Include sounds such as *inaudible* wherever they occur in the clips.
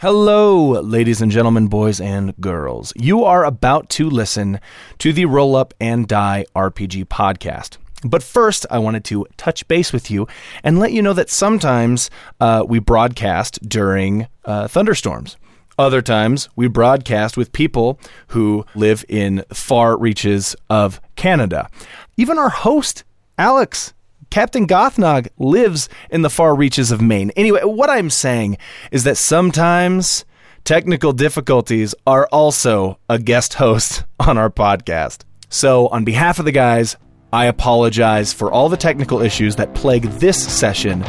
Hello, ladies and gentlemen, boys and girls. You are about to listen to the Roll Up and Die RPG podcast. But first, I wanted to touch base with you and let you know that sometimes uh, we broadcast during uh, thunderstorms. Other times, we broadcast with people who live in far reaches of Canada. Even our host, Alex, Captain Gothnog lives in the far reaches of Maine. Anyway, what I'm saying is that sometimes technical difficulties are also a guest host *laughs* on our podcast. So, on behalf of the guys, I apologize for all the technical issues that plague this session.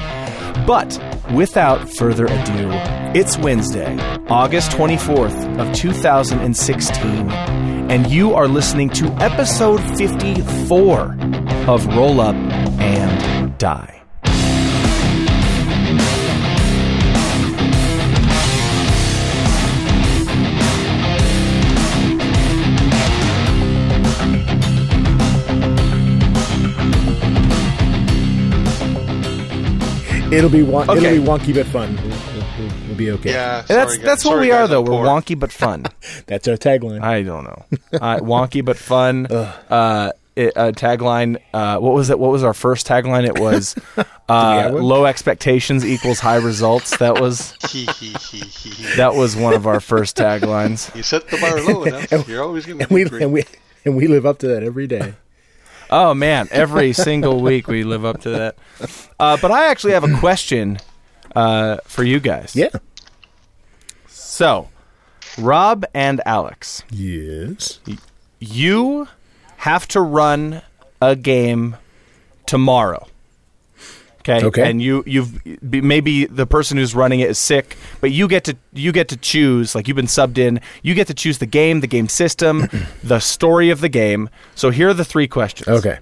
But without further ado, it's Wednesday, August 24th of 2016, and you are listening to episode 54 of Roll Up and Die. It'll be won- Okay. it'll be wonky but fun. We'll, we'll- we'll be okay. Yeah, And that's sorry, guys. that's what Sorry, we are guys, though. I'm We're poor. wonky but fun. *laughs* That's our tagline. I don't know. Uh, wonky but fun. *laughs* Uh, it, uh, tagline. Uh, what was it? What was our first tagline? It was *laughs* uh, low expectations equals high results. That was *laughs* that was one of our first taglines. You set the bar low enough. You're always going to and we and we and we live up to that every day. Oh man, every single week we live up to that. Uh, but I actually have a question uh, for you guys. Yeah. So, Rob and Alex, Yes. you have to run a game tomorrow. Okay. Okay. And you you've maybe the person who's running it is sick, but you get to you get to choose like you've been subbed in. You get to choose the game, the game system, *clears throat* the story of the game. So here are the three questions. Okay.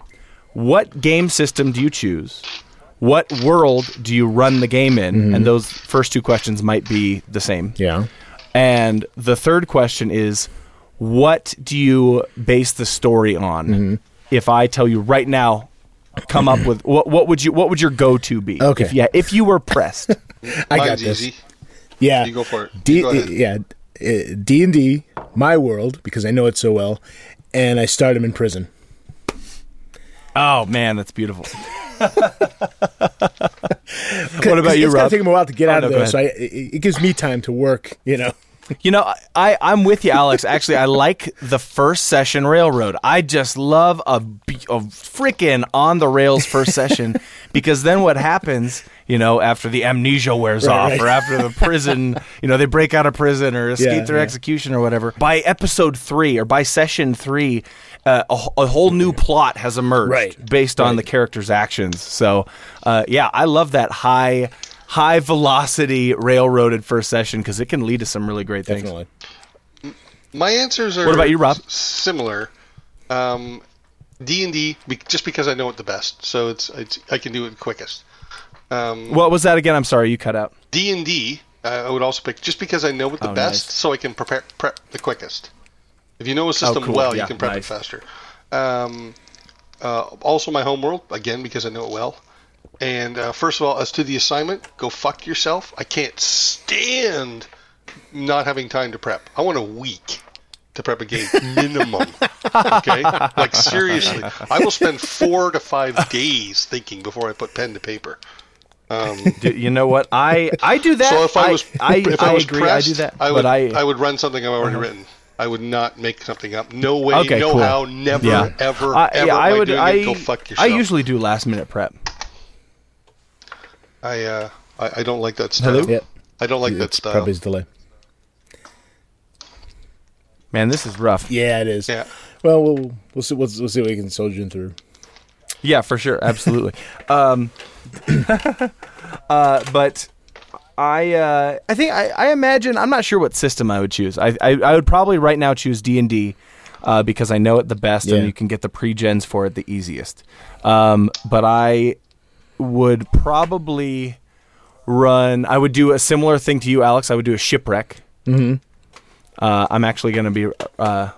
What game system do you choose? What world do you run the game in? Mm-hmm. And those first two questions might be the same. Yeah. And the third question is what do you base the story on? Mm-hmm. If I tell you right now, come up with what what would you what would your go to be? Okay. If, yeah, if you were pressed. *laughs* I got this. easy. Yeah. You go for it. D- go yeah. D and D, my world because I know it so well, and I start him in prison. oh man, that's beautiful. *laughs* What about you, It's Rob? gonna take him a while to get Oh, out no, of there, so I, it, it gives me time to work. You know. You know, I, I'm with you, Alex. Actually, I like the first session railroad. I just love a, a freaking on the rails first session *laughs* because then what happens, you know, after the amnesia wears Right, off right. or after the prison, you know, they break out of prison or escape Yeah, their yeah. execution or whatever. By episode three or by session three, uh, a, a whole new plot has emerged Right. based on the character's actions. So, uh, yeah, I love that high. High velocity railroaded first session because it can lead to some really great things. Definitely. My answers are What about you, Rob? s- similar. Um, D and D, just because I know it the best, so it's, it's I can do it quickest. Um, What was that again? I'm sorry, you cut out. D and D, uh, I would also pick just because I know it the Oh, best, nice. so I can prepare prep the quickest. If you know a system cool. well, Yeah, you can prep nice. it faster. Um, uh, also, my homeworld again because I know it well. And uh, first of all, as to the assignment, go fuck yourself. I can't stand not having time to prep. I want a week to prep a game *laughs* minimum. okay, like seriously, I will spend four to five days thinking before I put pen to paper. Um, *laughs* Do- you know what? I I do that. so if I was, I, if I I was agree. pressed, I do that. I would, I, Uh-huh. I would run something I've already written. I would not make something up. No way, Okay, no cool. how, never, yeah. ever, I, ever. yeah, I would. I. I usually do last minute prep. I, uh, I, I don't like that style. Hello? Yep. I don't like that it's style. probably his delay. Man, this is rough. Yeah, it is. Yeah. Well, we'll we'll see. We'll, we'll see what we can soldier him through. Yeah, for sure, absolutely. *laughs* um, *laughs* uh, but I, uh, I think I, I imagine I'm not sure what system I would choose. I, I, I would probably right now choose D and D uh, because I know it the best Yeah. and you can get the pre-gens for it the easiest. Um, but I would probably run. I would do a similar thing to you, Alex. I would do a shipwreck. Mm-hmm. Uh, I'm actually going to be, uh,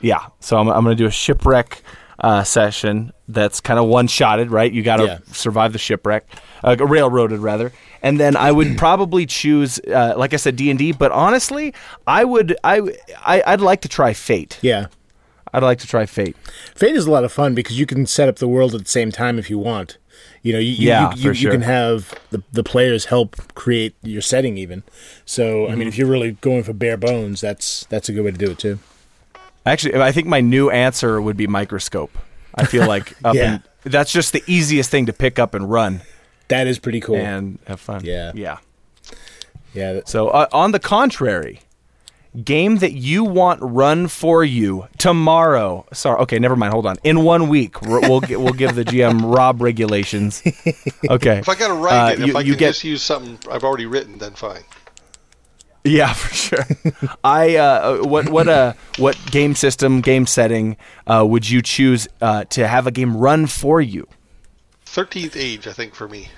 yeah. So I'm, I'm going to do a shipwreck uh, session that's kind of one shotted, right? You got to Yeah. survive the shipwreck, uh, railroaded rather, and then I would probably choose, uh, like I said, D and D. But honestly, I would, I, I, I'd like to try Fate. Yeah. I'd like to try Fate. Fate is a lot of fun because you can set up the world at the same time if you want. You know, you, you, Yeah, you, you, sure. you can have the, the players help create your setting even. So, I Mm-hmm. mean, if you're really going for bare bones, that's that's a good way to do it too. Actually, I think my new answer would be microscope. I feel *laughs* like up Yeah. and that's just the easiest thing to pick up and run That is pretty cool. and have fun. Yeah. yeah. Yeah, that- So, uh, on the contrary, game that you want run for you tomorrow. Sorry, okay, never mind. Hold on. In one week, we'll gi- we'll give the GM *laughs* Rob regulations. Okay. If I got to write Uh, it, if you- I you can get- just use something I've already written, then fine. Yeah, *laughs* for sure. I uh, what what uh what game system game setting uh, would you choose uh, to have a game run for you? Thirteenth Age, I think, for me.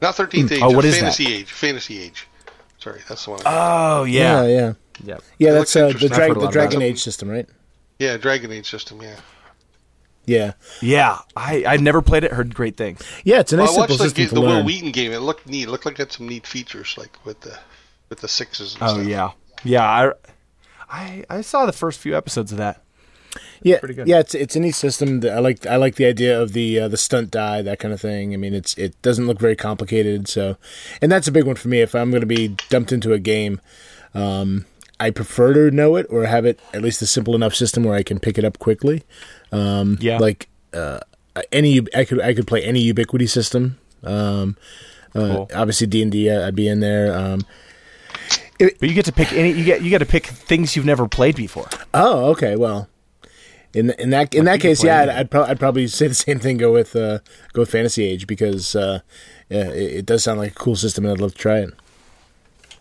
Not Thirteenth Age. Oh, uh, what is that? Fantasy Age. Fantasy Age. Sorry, that's the one. Oh yeah, yeah, yeah, yeah. yeah. That's uh, the, interesting. I've drag, heard a the Dragon. Age system, right? yeah, Dragon Age system. Yeah. Yeah, Yeah, I I've never played it. Heard great things. yeah. It's a nice Well, I watched simple the, system ga- to the Wil learn. Wheaton game. It looked neat. It looked like it had some neat features, like with the with the sixes. And Oh stuff. yeah, yeah. I I I saw the first few episodes of that. Yeah, pretty good. yeah. It's it's a neat system. that I like I like the idea of the uh, the stunt die that kind of thing. I mean, it's it doesn't look very complicated. So, and that's a big one for me. If I'm going to be dumped into a game, um, I prefer to know it or have it at least a simple enough system where I can pick it up quickly. Um, Yeah. like uh, any I could I could play any Ubiquity system. Um, uh, Cool. Obviously D and D, I'd be in there. Um, But you get to pick any. You get you get to pick things you've never played before. Oh, okay. Well, in in that in that case, yeah, I'd. I'd, pro- I'd probably *laughs* say the same thing. Go with uh, go with Fantasy Age because uh, yeah, it, it does sound like a cool system, and I'd love to try it.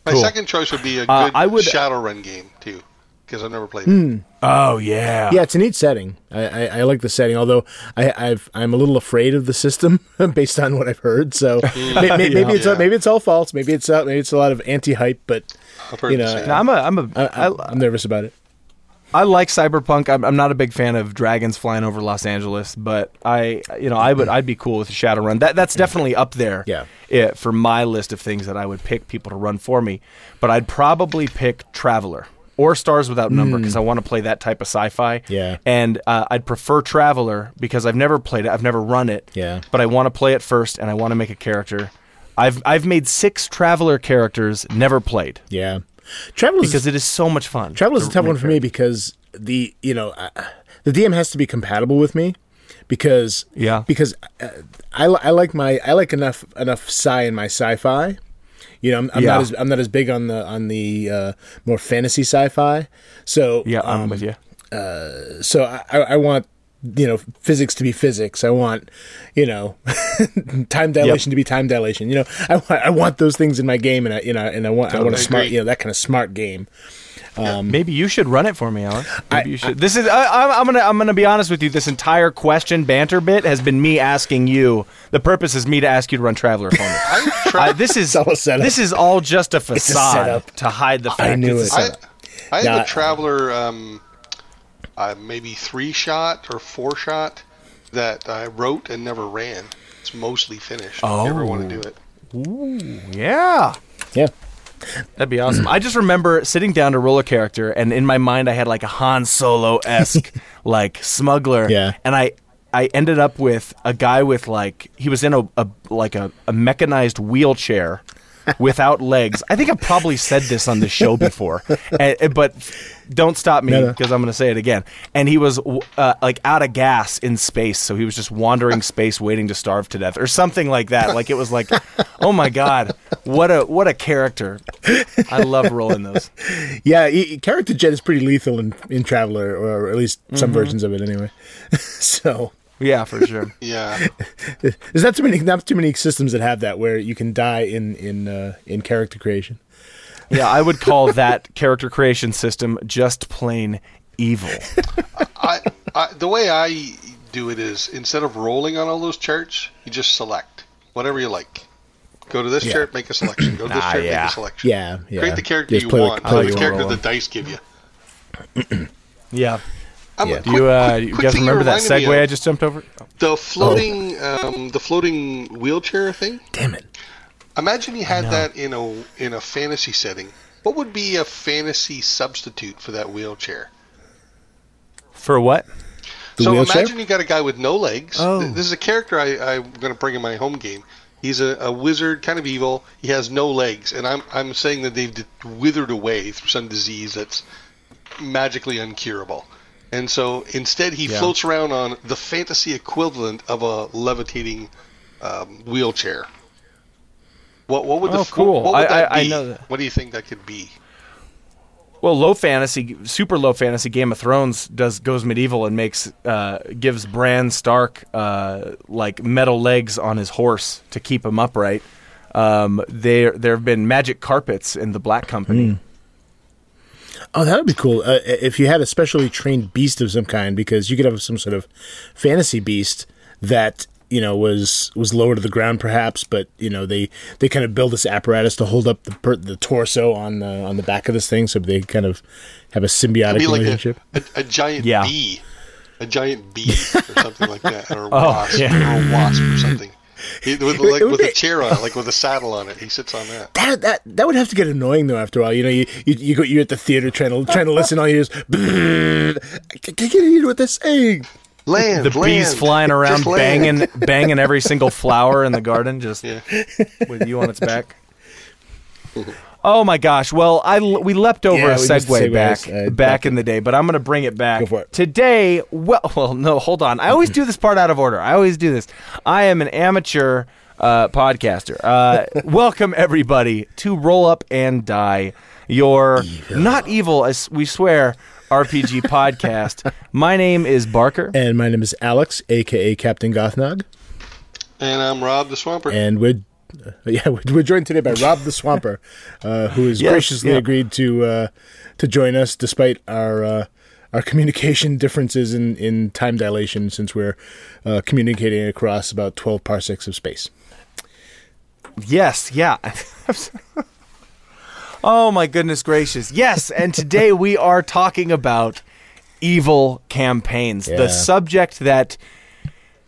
My Cool. second choice would be a good Uh, I would- Shadowrun game too, because I've never played Hmm. it. Oh yeah. Yeah, it's a neat setting. I, I, I like the setting, although I, I've I'm a little afraid of the system *laughs* based on what I've heard. So *laughs* may, may- maybe it's Yeah. maybe it's all false. Maybe it's uh, maybe it's a lot of anti hype, but I've heard You the know, same. No, I'm a I'm a I, I, I, I'm nervous about it. I like cyberpunk. I'm, I'm not a big fan of dragons flying over Los Angeles, but I you know I would I'd be cool with a Shadowrun. That that's definitely up there. Yeah. eh, for my list of things that I would pick people to run for me. But I'd probably pick Traveller or Stars Without Number because I want to play that type of sci-fi. Hmm. Yeah. And uh, I'd prefer Traveller because I've never played it. I've never run it. Yeah. But I want to play it first, and I want to make a character. I've I've made six Traveller characters, never played Yeah, Travel is because it is so much fun. Travel is a tough one for me because the you know uh, the DM has to be compatible with me because Yeah. because uh, I, I like my I like enough enough sci in my sci-fi. You know, I'm, I'm Yeah. not as I'm not as big on the on the uh, more fantasy sci-fi. So Yeah, I'm um, with you. so I, I I want you know physics to be physics. I want you know *laughs* time dilation to be time dilation. You know, I want I want those things in my game, and I you know and I want I want a Totally smart agree. you know that kind of smart game. Maybe you should run it for me, Alex. Maybe I- you should. this is. I, I'm, I'm gonna. I'm gonna be honest with you. This entire question banter bit has been me asking you. The purpose is me to ask you to run Traveller for me. *laughs* I tra- I, this is. all a setup. This is all just a facade setup. to hide the fact. I knew it. I, setup. I have Yeah. a Traveller, um, uh, maybe three shot or four shot that I wrote and never ran. It's mostly finished. If you ever want to do it. Ooh, Yeah. Yeah. That'd be awesome. I just remember sitting down to roll a character, and in my mind, I had like a Han Solo esque, *laughs* like smuggler. Yeah. And I, I ended up with a guy with like he was in a, a like a, a mechanized wheelchair without legs. I think I've probably said this on the show before, and, and- but don't stop me No, no. because I'm going to say it again. And he was uh, like out of gas in space, so he was just wandering space, waiting to starve to death, or something like that. Like it was like, oh my god, what a what a character! I love rolling those. Yeah, he, character jet is pretty lethal in, in Traveller, or at least some mm-hmm. versions of it anyway. *laughs* so Yeah, for sure. *laughs* Yeah. *laughs* there's not too many not too many systems that have that where you can die in in uh, in character creation. Yeah, I would call *laughs* that character creation system just plain evil. I, I the way I do it is instead of rolling on all those charts, you just select whatever you like. Go to this Yeah. chart, make a selection. Go to *clears throat* this Ah, chart, yeah. make a selection. Yeah, yeah. Create the character Just you play with- want, play not the character role. the dice give you. Yeah. I'm Yeah. a Do you, uh, you guys remember that reminded segue I just jumped over? The floating, um, the floating wheelchair thing. Damn it. Imagine you had that in a in a fantasy setting. What would be a fantasy substitute for that wheelchair? For what? The so wheelchair? imagine you got a guy with no legs. Oh. This is a character I, I'm going to bring in my home game. He's a, a wizard, kind of evil. He has no legs, and I'm I'm saying that they've withered away through some disease that's magically uncurable. And so instead, he Yeah. floats around on the fantasy equivalent of a levitating um, wheelchair. What what would the Oh, cool. What would I- that I- I know that. What do you think that could be? Well, low fantasy, super low fantasy. Game of Thrones does goes medieval and makes uh, gives Bran Stark uh, like metal legs on his horse to keep him upright. Um, there there have been magic carpets in the Black Company. Oh, that would be cool. Uh, if you had a specially trained beast of some kind, because you could have some sort of fantasy beast that you know was was lower to the ground, perhaps, but you know they they kind of build this apparatus to hold up the per- the torso on the on the back of this thing, so they kind of have a symbiotic It'd be like a, a, a giant Yeah. bee, a giant bee or something like that, or a *laughs* Oh, wasp, yeah. or a wasp or something. *laughs* He, with, like, it would with a chair on it, like with a saddle on it. He sits on that. that that that would have to get annoying though. After a while, you know, you you, you go you're at the theater trying to trying to listen, all you hear is I can't get in what they're saying. Land, The bees land, flying around, just land. banging banging every single flower in the garden, just *laughs* Yeah. with you on its back. *laughs* Oh my gosh! Well, I l- we leapt over Yeah, a we segue back uh, back back in the day, but I'm going to bring it back Go for it. today. Well, *laughs* well, no, hold on. I always do this part out of order. I always do this. I am an amateur uh, podcaster. Uh, *laughs* welcome everybody to Roll Up and Die, your not evil, as we swear, RPG *laughs* podcast. My name is Barker. And my name is Alex, aka Captain Gothnog. And I'm Rob the Swamper. and we're uh, *laughs* yeah we're, joined today by Rob the Swamper, uh, who has Yes, graciously yeah. agreed to uh, to join us despite our uh, our communication *laughs* differences in, in time dilation since we're uh, communicating across about twelve parsecs of space. Yes, yeah. *laughs* oh my goodness gracious. Yes, and today we are talking about evil campaigns. Yeah. The subject that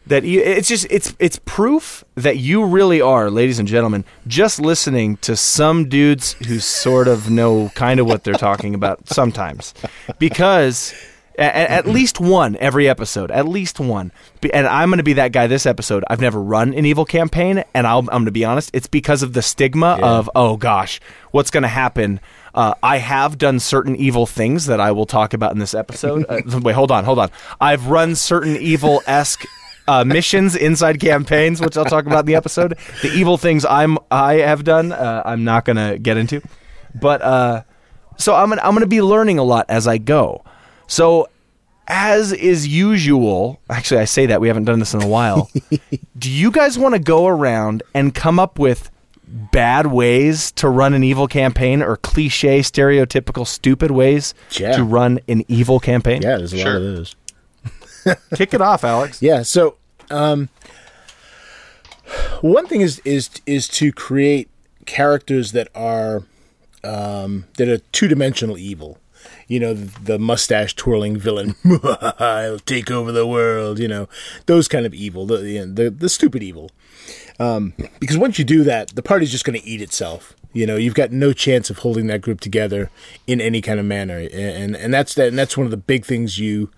that you, it's just it's it's proof that you really are, ladies and gentlemen, just listening to some dudes who sort of know kind of what they're talking about sometimes. Because at, at least one every episode, at least one. And I'm going to be that guy this episode. I've never run an evil campaign, and I'll, I'm going to be honest. It's because of the stigma Yeah. of oh gosh, what's going to happen? Uh, I have done certain evil things that I will talk about in this episode. uh, *laughs* wait, hold on, hold on. I've run certain evil esque. Uh, missions inside campaigns, which I'll talk about in the episode. The evil things I'm I have done, uh, I'm not gonna get into, but uh, so I'm gonna I'm gonna be learning a lot as I go. So as is usual, actually I say that we haven't done this in a while. *laughs* do you guys want to go around and come up with bad ways to run an evil campaign or cliche, stereotypical, stupid ways Yeah. to run an evil campaign? Yeah, there's a Sure. lot of those. *laughs* Kick it off, Alex. Yeah. So, um, one thing is is is to create characters that are um, that are two dimensional evil. You know, the, mustache twirling villain. *laughs* I'll take over the world. You know, those kind of evil. The the the, the stupid evil. Um, because once you do that, the party's just going to eat itself. You know, you've got no chance of holding that group together in any kind of manner, and and that's that. And that's one of the big things you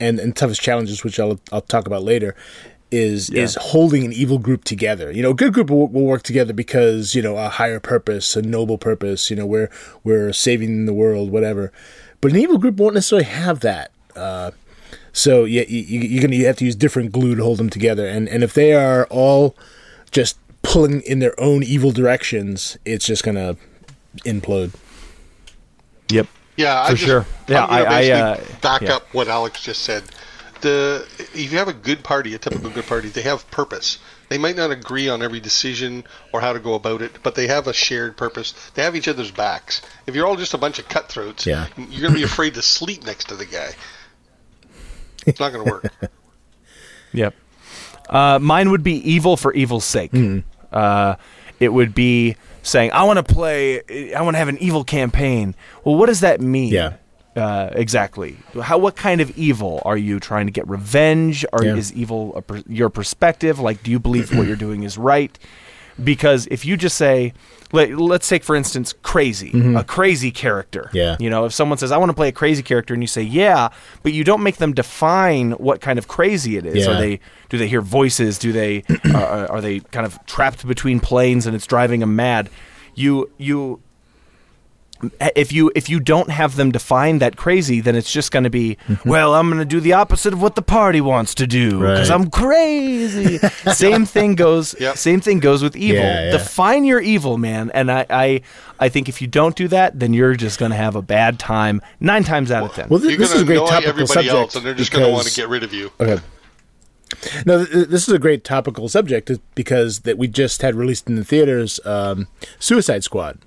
and, and toughest challenges, which I'll I'll talk about later, is is holding an evil group together. You know, a good group will, will work together because you know a higher purpose, a noble purpose. You know, we're we're saving the world, whatever. But an evil group won't necessarily have that. Uh, so yeah, you, you're gonna you have to use different glue to hold them together. And and if they are all just pulling in their own evil directions, it's just gonna implode. Yep. Yeah, I For just, sure. Yeah, I- I, uh, back yeah. up what Alex just said. The if you have a good party, a typical good party, they have purpose. They might not agree on every decision or how to go about it, but they have a shared purpose. They have each other's backs. If you're all just a bunch of cutthroats, Yeah. you're going to be afraid to sleep next to the guy. It's not going to work. *laughs* Yep. Uh, mine would be evil for evil's sake. Uh, it would be saying, "I want to play. I want to have an evil campaign." Well, what does that mean? Yeah. Uh, exactly. How? What kind of evil are you trying to get revenge? Or Yeah. is evil a per, your perspective? Like, do you believe what you're doing is right? Because if you just say, let, let's take for instance, crazy, a crazy character. Mm-hmm. Yeah. You know, if someone says, "I want to play a crazy character," and you say, "Yeah," but you don't make them define what kind of crazy it is. Yeah. Are they? Do they hear voices? Do they? uh, are they kind of trapped between planes and it's driving them mad? You you if you if you don't have them define that crazy, then it's just going to be well. I'm going to do the opposite of what the party wants to do because Right. I'm crazy. *laughs* same thing goes. Yep. Same thing goes with evil. Yeah, yeah. Define your evil, man. And I, I I think if you don't do that, then you're just going to have a bad time nine times out of ten. Well, th- You're this is a great annoy topical everybody subject. else, and they're just going to want to get rid of you. Okay. No, th- th- this is a great topical subject because that we just had released in the theaters, um, Suicide Squad,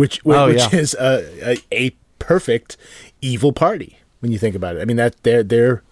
which wh- Oh, which yeah. is a, a a perfect evil party when you think about it. I mean that they're they're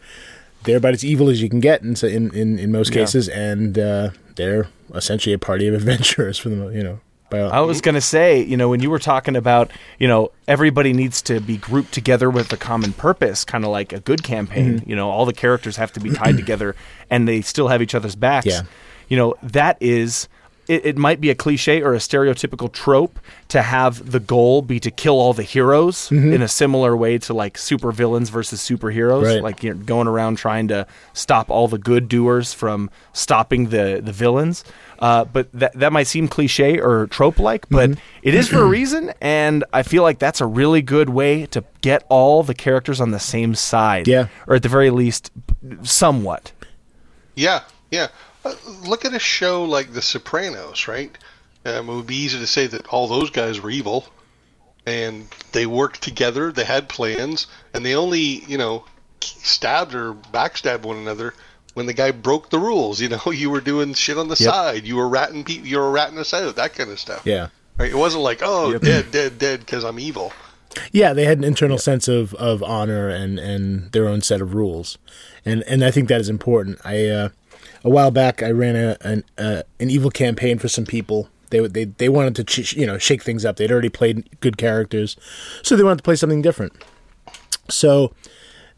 they're about as evil as you can get in in in, in most Yeah. cases, and uh, they're essentially a party of *laughs* adventurers for the you know. I was going to say, you know, when you were talking about, you know, everybody needs to be grouped together with a common purpose, kind of like a good campaign. Mm-hmm. You know, all the characters have to be tied *clears throat* together and they still have each other's backs. Yeah. You know, that is. It, it might be a cliche or a stereotypical trope to have the goal be to kill all the heroes in a similar way to like supervillains versus superheroes. Right. Like you're going around trying to stop all the good doers from stopping the the villains. Uh, but that that might seem cliche or trope like, but it is for a *clears throat* reason, and I feel like that's a really good way to get all the characters on the same side. Yeah. or at the very least, somewhat. Yeah, yeah. Look at a show like The Sopranos, right? Um, it would be easy to say that all those guys were evil, and they worked together. They had plans, and they only, you know, stabbed or backstabbed one another when the guy broke the rules. *laughs* You know, you were doing shit on the Yep. side. You were ratting people. You were ratting us out. That kind of stuff. yeah. Right? It wasn't like, oh, Yep. dead, dead, dead, because I'm evil. Yeah, they had an internal sense of, of honor and, and their own set of rules, and and I think that is important. I uh, a while back I ran a an, uh, an evil campaign for some people. They they they wanted to ch- you know shake things up. They'd already played good characters, so they wanted to play something different. So,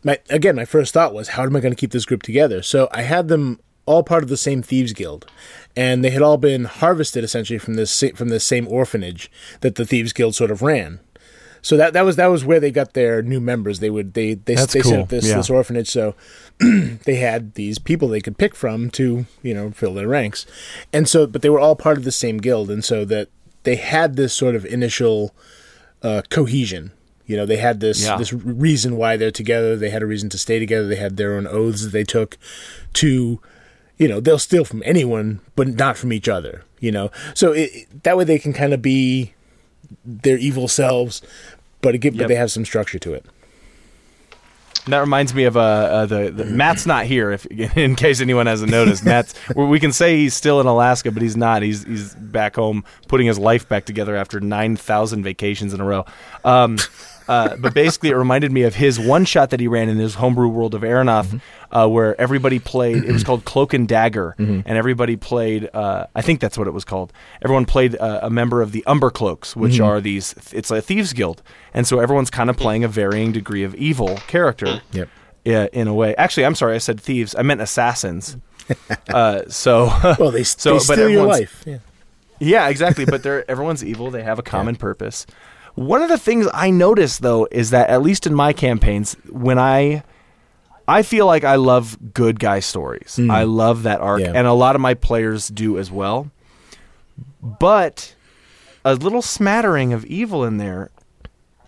my again, my first thought was, how am I going to keep this group together? So I had them all part of the same thieves guild, and they had all been harvested essentially from this from this same orphanage that the thieves guild sort of ran. So that that was that was where they got their new members. They would they they That's they set up this yeah. this orphanage. So *clears throat* they had these people they could pick from to you know fill their ranks, and so but they were all part of the same guild, and so that they had this sort of initial uh, cohesion. You know, they had this Yeah. this reason why they're together. They had a reason to stay together. They had their own oaths that they took to, you know, they'll steal from anyone, but not from each other. You know, so it- that way they can kind of be their evil selves, but, it give, but they have some structure to it. And that reminds me of uh, uh the, the Matt's not here. If *laughs* in case anyone hasn't noticed, Matt's *laughs* we can say he's still in Alaska, but he's not. He's he's back home putting his life back together after nine thousand vacations in a row. Um, uh, but basically, it reminded me of his one shot that he ran in his homebrew world of Aeronath, uh, where everybody played. It was called Cloak and Dagger, and everybody played. Uh, I think that's what it was called. Everyone played uh, a member of the Umber Cloaks, which are these. It's a thieves guild, and so everyone's kind of playing a varying degree of evil character. Yep. Yeah, in a way. Actually, I'm sorry, I said thieves. I meant assassins. *laughs* uh, so, Well, they, *laughs* So, they but steal your life. Yeah. yeah, exactly. But they're everyone's evil. They have a common purpose. One of the things I notice though is that at least in my campaigns, when I I feel like I love good guy stories. I love that arc, Yeah. and a lot of my players do as well. But a little smattering of evil in there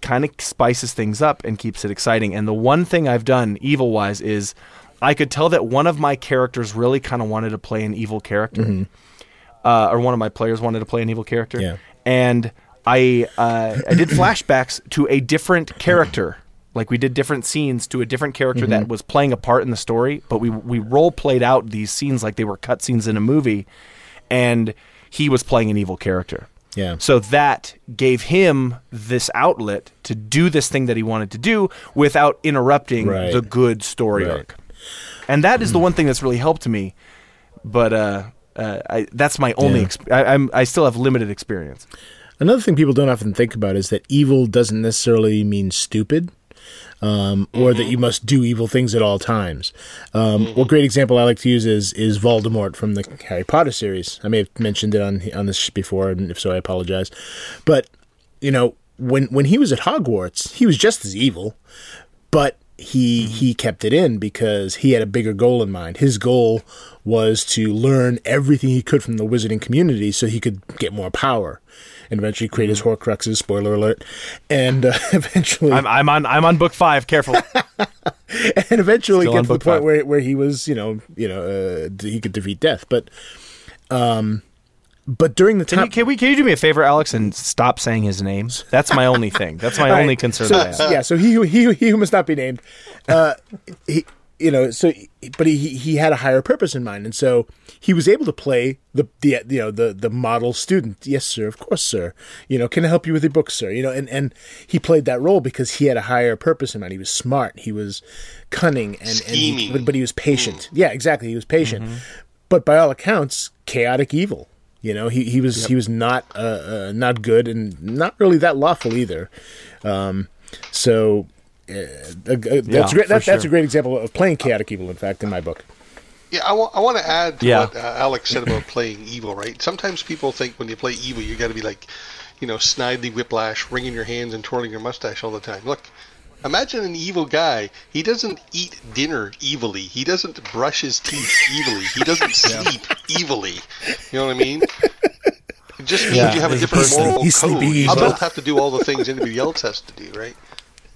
kind of spices things up and keeps it exciting. And the one thing I've done evil wise is I could tell that one of my characters really kind of wanted to play an evil character, uh, or one of my players wanted to play an evil character, Yeah. and I uh, I did flashbacks to a different character. Like we did different scenes to a different character that was playing a part in the story, but we we role played out these scenes like they were cut scenes in a movie, and he was playing an evil character. Yeah. So that gave him this outlet to do this thing that he wanted to do without interrupting Right. the good story Right. arc. And that is the one thing that's really helped me. But uh, uh, I, that's my only. Yeah. Exp- I, I'm I still have limited experience. Another thing people don't often think about is that evil doesn't necessarily mean stupid. um, or that you must do evil things at all times. Um, One great example I like to use is is Voldemort from the Harry Potter series. I may have mentioned it on on this before, and if so, I apologize. But you know, when when he was at Hogwarts, he was just as evil, but he he kept it in because he had a bigger goal in mind. His goal was to learn everything he could from the wizarding community so he could get more power and eventually create his Horcruxes. Spoiler alert! And uh, *laughs* eventually, I'm, I'm on I'm on book five. Careful. *laughs* and eventually Still get to the point five. where where he was, you know, you know, uh, he could defeat death. But, um, but during the Can time, you, can we? Can you do me a favor, Alex, and stop saying his name? That's my only thing. That's my *laughs* only right, concern. So, yeah, so he he he who must not be named, uh, he you know so but he he had a higher purpose in mind, and so he was able to play the the you know the the model student. Yes, sir. Of course, sir. You know, can I help you with your book, sir? You know, and and he played that role because he had a higher purpose in mind. He was smart. He was cunning, and, and he, but, but he was patient. Yeah, exactly. He was patient, but by all accounts, chaotic evil. You know, he, he was he was not uh, uh, not good and not really that lawful either. Um, so that's Yeah, a great. for That, That's a great example of playing chaotic evil. In fact, in my book. Yeah, I want to add to Yeah. what uh, Alex said about playing evil, right? Sometimes people think when you play evil, you got to be like, you know, snidely whiplash, wringing your hands and twirling your mustache all the time. Look, imagine an evil guy. He doesn't eat dinner evilly. He doesn't brush his teeth evilly. He doesn't *laughs* sleep evilly. You know what I mean? It just means Yeah, you have a different person- moral code. sleeping You evil. don't have to do all the things anybody else has to do, right?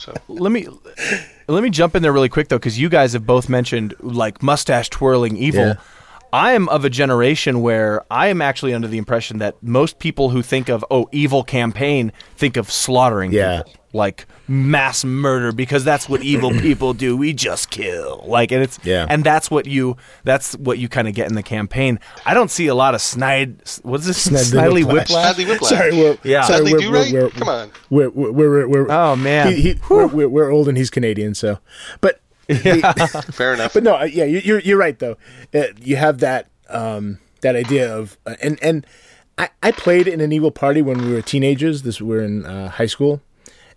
So *laughs* let me let me jump in there really quick though, because you guys have both mentioned like mustache twirling evil. Yeah. I am of a generation where I am actually under the impression that most people who think of oh evil campaign think of slaughtering Yeah. people. like mass murder because that's what evil *clears throat* people do. We just kill. Like and it's Yeah. and that's what you that's what you kind of get in the campaign. I don't see a lot of snide what is this Snidely snidely whiplash. whiplash? Snidely whiplash. Sorry, we're Yeah. Sorry, Snidely we're, do-right? we're, we're, Come on. We're we're we're, we're Oh, man. he, he, we're, we're, we're old and he's Canadian, so but *laughs* fair enough. but no, uh, yeah, you- you're you're right though. Uh, you have that um, that idea of uh, and and I, I played in an evil party when we were teenagers. This we were in uh, high school,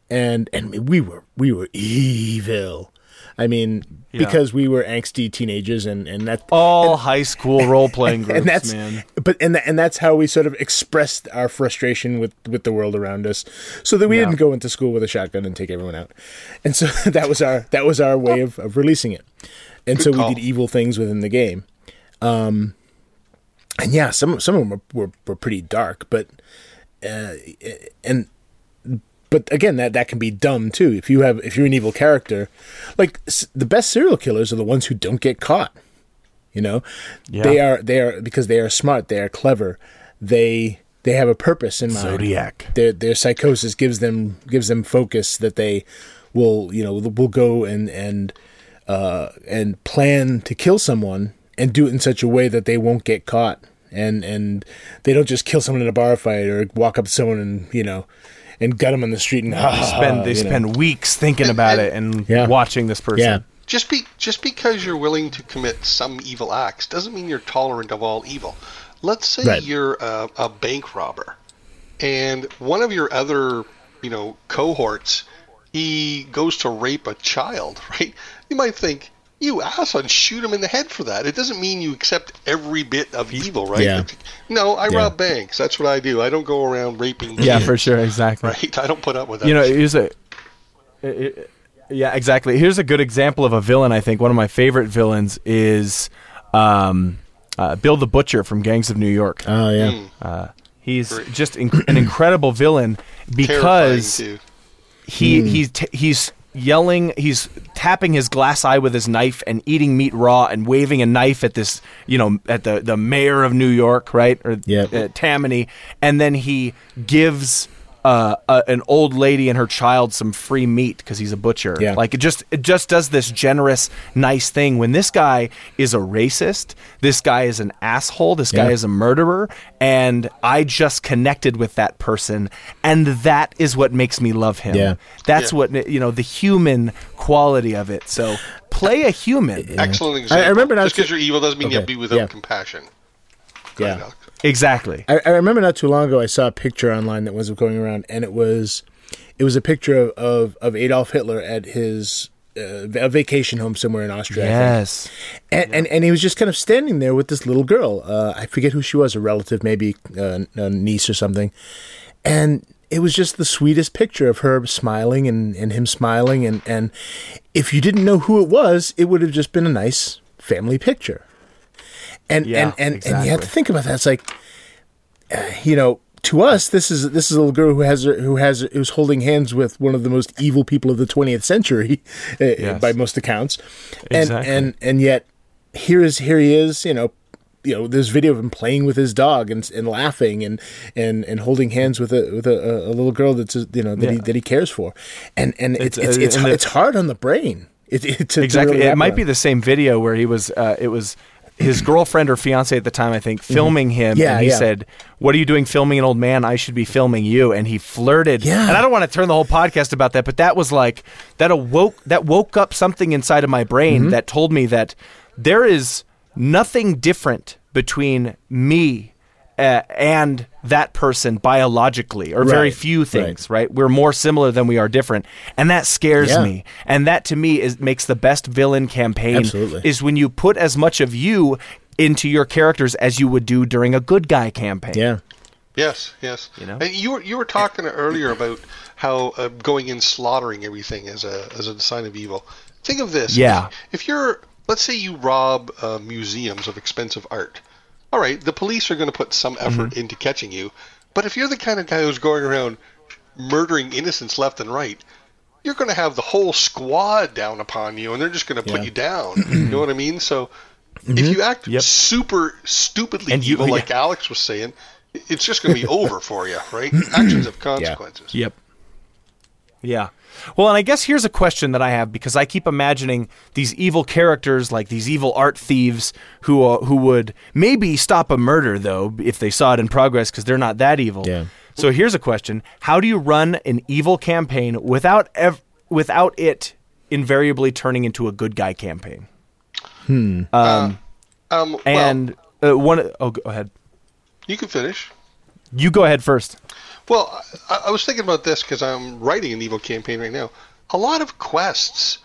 and and we were we were evil. I mean, because we were angsty teenagers, and and that All high school role playing groups, *laughs* and that's man. but and and that's how we sort of expressed our frustration with with the world around us so that we Yeah. didn't go into school with a shotgun and take everyone out and so *laughs* that was our that was our way of, of releasing it and so call. we did evil things within the game um and yeah some some of them were were, were pretty dark but uh and but again that that can be dumb too if you have if you're an evil character like s- the best serial killers are the ones who don't get caught you know Yeah. they are they are because they are smart they are clever they they have a purpose in mind Zodiac. their their psychosis gives them gives them focus that they will you know will go and and uh and plan to kill someone and do it in such a way that they won't get caught and and they don't just kill someone in a bar fight or walk up to someone and you know and gut them in the street and They *laughs* spend they you know. weeks thinking about it and *laughs* Yeah. watching this person. yeah Just be just because you're willing to commit some evil acts doesn't mean you're tolerant of all evil. Let's say Right. you're a, a bank robber, and one of your other, you know, cohorts, he goes to rape a child, *laughs* right? You might think, you asshole, and shoot him in the head for that. It doesn't mean you accept every bit of evil, right? Yeah. No, I Yeah. rob banks. That's what I do. I don't go around raping. Yeah, kids, for sure, exactly. Right? I don't put up with that. You know, here's a. it- it- yeah, exactly. Here's a good example of a villain. I think one of my favorite villains is um, uh, Bill the Butcher from Gangs of New York. oh yeah Mm, Uh, he's Great. just inc- an incredible villain terrifying, because too. he he's t- he's yelling he's tapping his glass eye with his knife and eating meat raw and waving a knife at this you know at the the mayor of New York right or Yep. uh, Tammany and then he gives uh, uh, an old lady and her child some free meat because he's a butcher. Yeah. Like it just it just does this generous, nice thing. When this guy is a racist, this guy is an asshole, this guy is a murderer, and I just connected with that person, and that is what makes me love him. Yeah. That's Yeah. what you know the human quality of it. So play a human. Excellent I- I example. remember now- Just because you're evil doesn't mean you have to be without yeah. compassion. yeah Alex. Exactly. I, I remember not too long ago I saw a picture online that was going around, and it was it was a picture of of, of Adolf Hitler at his uh, a vacation home somewhere in Austria. Yes. And, and and he was just kind of standing there with this little girl. Uh, I forget who she was, a relative, maybe uh, a niece or something. And it was just the sweetest picture of her smiling and, and him smiling. And, and if you didn't know who it was, it would have just been a nice family picture. And Yeah, and, and, and you have to think about that. It's like, uh, you know, to us, this is this is a little girl who has who has who's holding hands with one of the most evil people of the 20th century, *laughs* uh, Yes. by most accounts, and Exactly. and and yet here is here he is, you know, you know, there's video of him playing with his dog and and laughing and and and holding hands with a with a, a little girl that's you know that he that he cares for, and and it's It's, it's uh, it's, and it's, hard on the brain. It, it, to- to exactly. really it might be the same video where he was. Uh, it was his girlfriend or fiance at the time, I think, filming him, Mm-hmm. Yeah, and he yeah. said, "What are you doing filming an old man? I should be filming you." And he flirted. Yeah. And I don't want to turn the whole podcast about that, but that was like that awoke that woke up something inside of my brain Mm-hmm. that told me that there is nothing different between me. Uh, and that person biologically, or very few things, right? We're more similar than we are different, and that scares Yeah. me. And that to me is makes the best villain campaign Absolutely. is when you put as much of you into your characters as you would do during a good guy campaign. yeah. Yes, yes. You know? and you were you were talking earlier about how uh, going in slaughtering everything as a as a sign of evil. Think of this. Yeah. If you're, let's say, you rob uh, museums of expensive art. All right, the police are going to put some effort Mm-hmm. into catching you, but if you're the kind of guy who's going around murdering innocents left and right, you're going to have the whole squad down upon you, and they're just going to put Yeah. you down. *clears throat* you know what I mean? So. If you act Yep. super stupidly And you- evil, *laughs* yeah. like Alex was saying, it's just going to be over for you, right? Actions have *clears throat* consequences. Yep. Yeah. Well, and I guess here's a question that I have because I keep imagining these evil characters, like these evil art thieves, who uh, who would maybe stop a murder though if they saw it in progress because they're not that evil. Yeah. So here's a question: How do you run an evil campaign without ev- without it invariably turning into a good guy campaign? Hmm. Um, well, And uh, one, oh, go ahead. you can finish. You go ahead first. Well, I, I was thinking about this because I'm writing an evil campaign right now. A lot of quests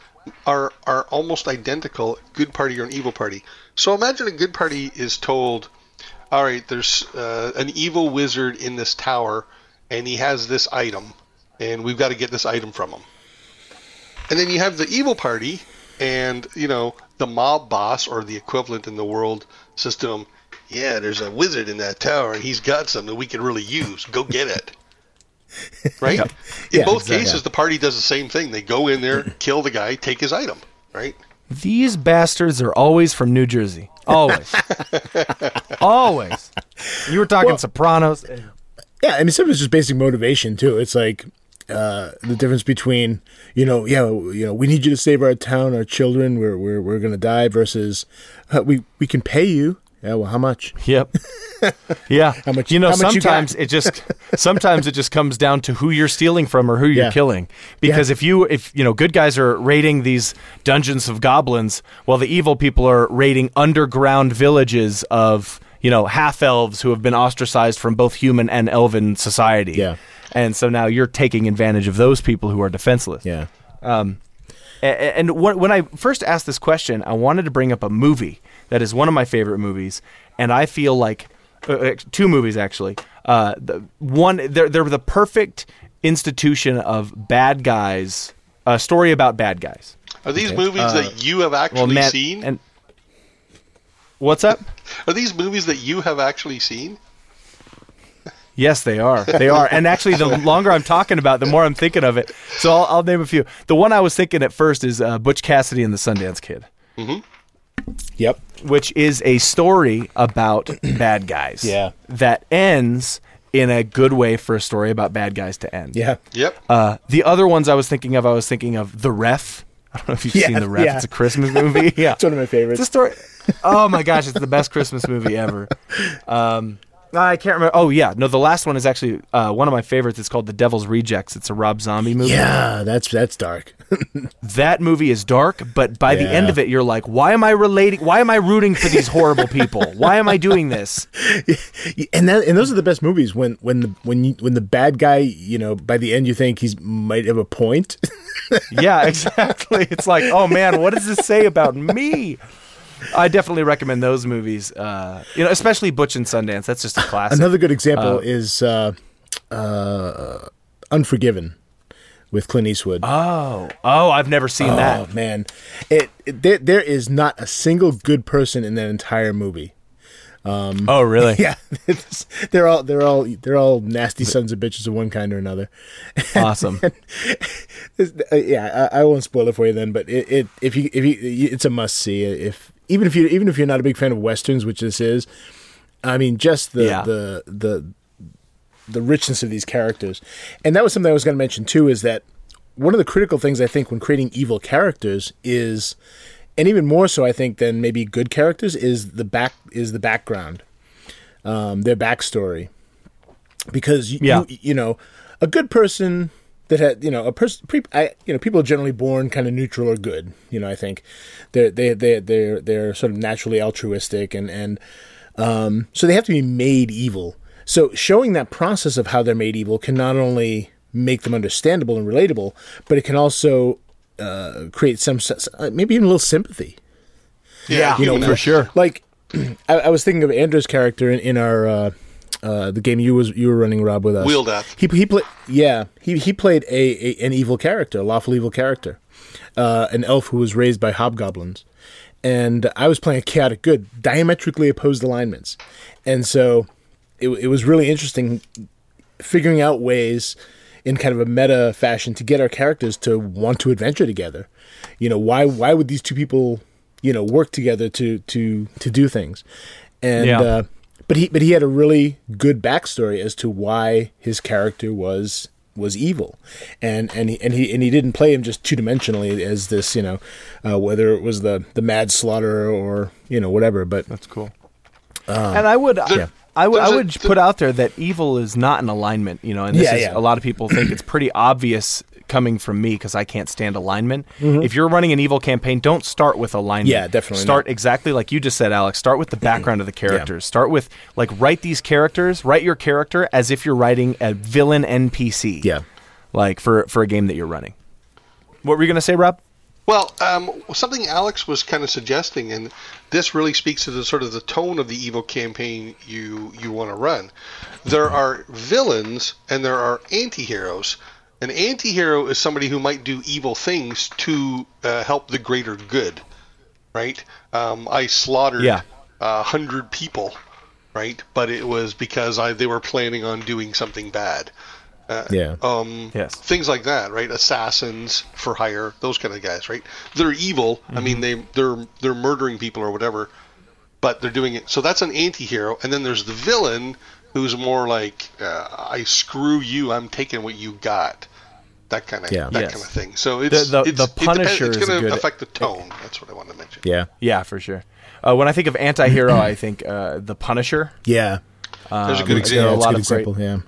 are are almost identical, good party or an evil party. So imagine a good party is told, "All right, there's uh, an evil wizard in this tower, and he has this item, and we've got to get this item from him." And then you have the evil party, and you know the mob boss or the equivalent in the world system. Yeah, there's a wizard in that tower, and he's got something we could really use. Go get it. *laughs* Right? In Yeah, both exactly. cases, the party does the same thing. They go in there, *clears throat* kill the guy, take his item. Right? These bastards are always from New Jersey. Always. *laughs* always. You were talking Well- Sopranos. Yeah, I mean, sometimes just basic motivation too. It's like uh, the difference between you know, yeah, you know, we need you to save our town, our children. We're we're we're gonna die. Versus, uh, we we can pay you. Yeah, well, how much? Yep. *laughs* Yeah. How much- You know, much you sometimes it just sometimes it just comes down to who you're stealing from or who you're Yeah. killing. Because if you if you know good guys are raiding these dungeons of goblins, while the evil people are raiding underground villages of you know half elves who have been ostracized from both human and elven society. Yeah. And so now you're taking advantage of those people who are defenseless. Yeah, um, a- And when I first asked this question, I wanted to bring up a movie that is one of my favorite movies, and I feel like uh, uh, two movies actually. Uh, the one they're they're the perfect institution of bad guys, a story about bad guys. Are these movies that you have actually Uh, Well, Matt, seen? and what's up? Are these movies that you have actually seen? Yes, they are. They are. And actually, the *laughs* longer I'm talking about, the more I'm thinking of it. So I'll, I'll name a few. The one I was thinking at first is uh, Butch Cassidy and the Sundance Kid. yep, which is a story about *clears throat* bad guys. Yeah. That ends in a good way for a story about bad guys to end. yeah, Yep. Uh, the other ones I was thinking of, I was thinking of The Ref. I don't know if you've Yeah, seen The Ref. yeah. It's a Christmas *laughs* movie. yeah. it's one of my favorites. It's a story. Oh my gosh, it's the best Christmas movie ever. Um, *laughs* I can't remember. Oh yeah, no, the last one is actually uh, one of my favorites. It's called The Devil's Rejects. It's a Rob Zombie movie. Yeah, that's that's dark. *laughs* That movie is dark, but by the end of it, you're like, why am I relating? Why am I rooting for these horrible people? Why am I doing this? *laughs* and that and those are the best movies when when the when you, when the bad guy you know by the end you think he's might have a point. *laughs* Yeah, exactly. It's like, oh man, what does this say about me? I definitely recommend those movies. Uh, you know, especially Butch and Sundance. That's just a classic. Another good example Uh, is uh, uh, Unforgiven with Clint Eastwood. oh, oh, I've never seen Oh that. man, it, it there, there is not a single good person in that entire movie. Oh, really? *laughs* Yeah, *laughs* they're all they're all they're all nasty sons of bitches of one kind or another. Awesome. *laughs* It's- uh, yeah, I, I won't spoil it for you then, but it, it if you if you it's a must see. If even if you even if you're not a big fan of westerns, which this is, I mean, just the Yeah. the the the richness of these characters, and that was something I was going to mention too. Is that one of the critical things I think when creating evil characters is, and even more so, I think than maybe good characters is the back is the background, um, their backstory, because you, Yeah. you you know a good person that had you know a person pre- I, you know people are generally born kind of neutral or good you know I think. They're they they they're they're sort of naturally altruistic and and um, so they have to be made evil. So showing that process of how they're made evil can not only make them understandable and relatable but it can also uh, create some s- uh, maybe even a little sympathy. Yeah, you know, for sure. like *clears throat* I, I was thinking of Andrew's character in, in our uh, uh, the game you was you were running Rob with us. Wheel Death. He he played yeah he he played a, a an evil character, a lawful evil character, uh, an elf who was raised by hobgoblins, and I was playing a chaotic good, diametrically opposed alignments, and so it it was really interesting figuring out ways in kind of a meta fashion to get our characters to want to adventure together. You know, why why would these two people, you know, work together to to to do things? And Yeah. uh, but he but he had a really good backstory as to why his character was was evil, and and he and he and he didn't play him just two dimensionally as this, you know, uh, whether it was the the mad slaughter or you know whatever. But That's cool. and I would, There- I would, I there's a- would put out there that evil is not an alignment. You know, and this Yeah, is yeah. a lot of people think it's pretty obvious coming from me because I can't stand alignment. Mm-hmm. If you're running an evil campaign, don't start with alignment. Yeah, definitely Start not. exactly like you just said, Alex. Start with the *clears throat* background of the characters. Start with like write these characters, write your character as if you're writing a villain NPC. yeah, like for for a game that you're running. What were you gonna say, Rob? Well, um, something Alex was kind of suggesting, and this really speaks to the sort of the tone of the evil campaign you you want to run. There are villains and there are anti-heroes. An anti-hero is somebody who might do evil things to uh, help the greater good, right? Um, I slaughtered Yeah. a hundred people, right? But it was because I they were planning on doing something bad. Uh, Yeah. Um, Yes. Things like that, right? Assassins for hire, those kind of guys, right? They're evil. I Mm-hmm. mean, they they're they're murdering people or whatever, but they're doing it. So that's an anti-hero. And then there's the villain, who's more like, uh, I screw you. I'm taking what you got. That kind of Yeah. that Yes. kind of thing. So it's the- it's, the it depends- Punisher It's is going to affect the tone. That's what I wanted to mention. yeah, Yeah, for sure. Uh, when I think of anti-hero, I think uh, the Punisher. yeah. There's a Um, good yeah, example. a lot good of great- example. Yeah.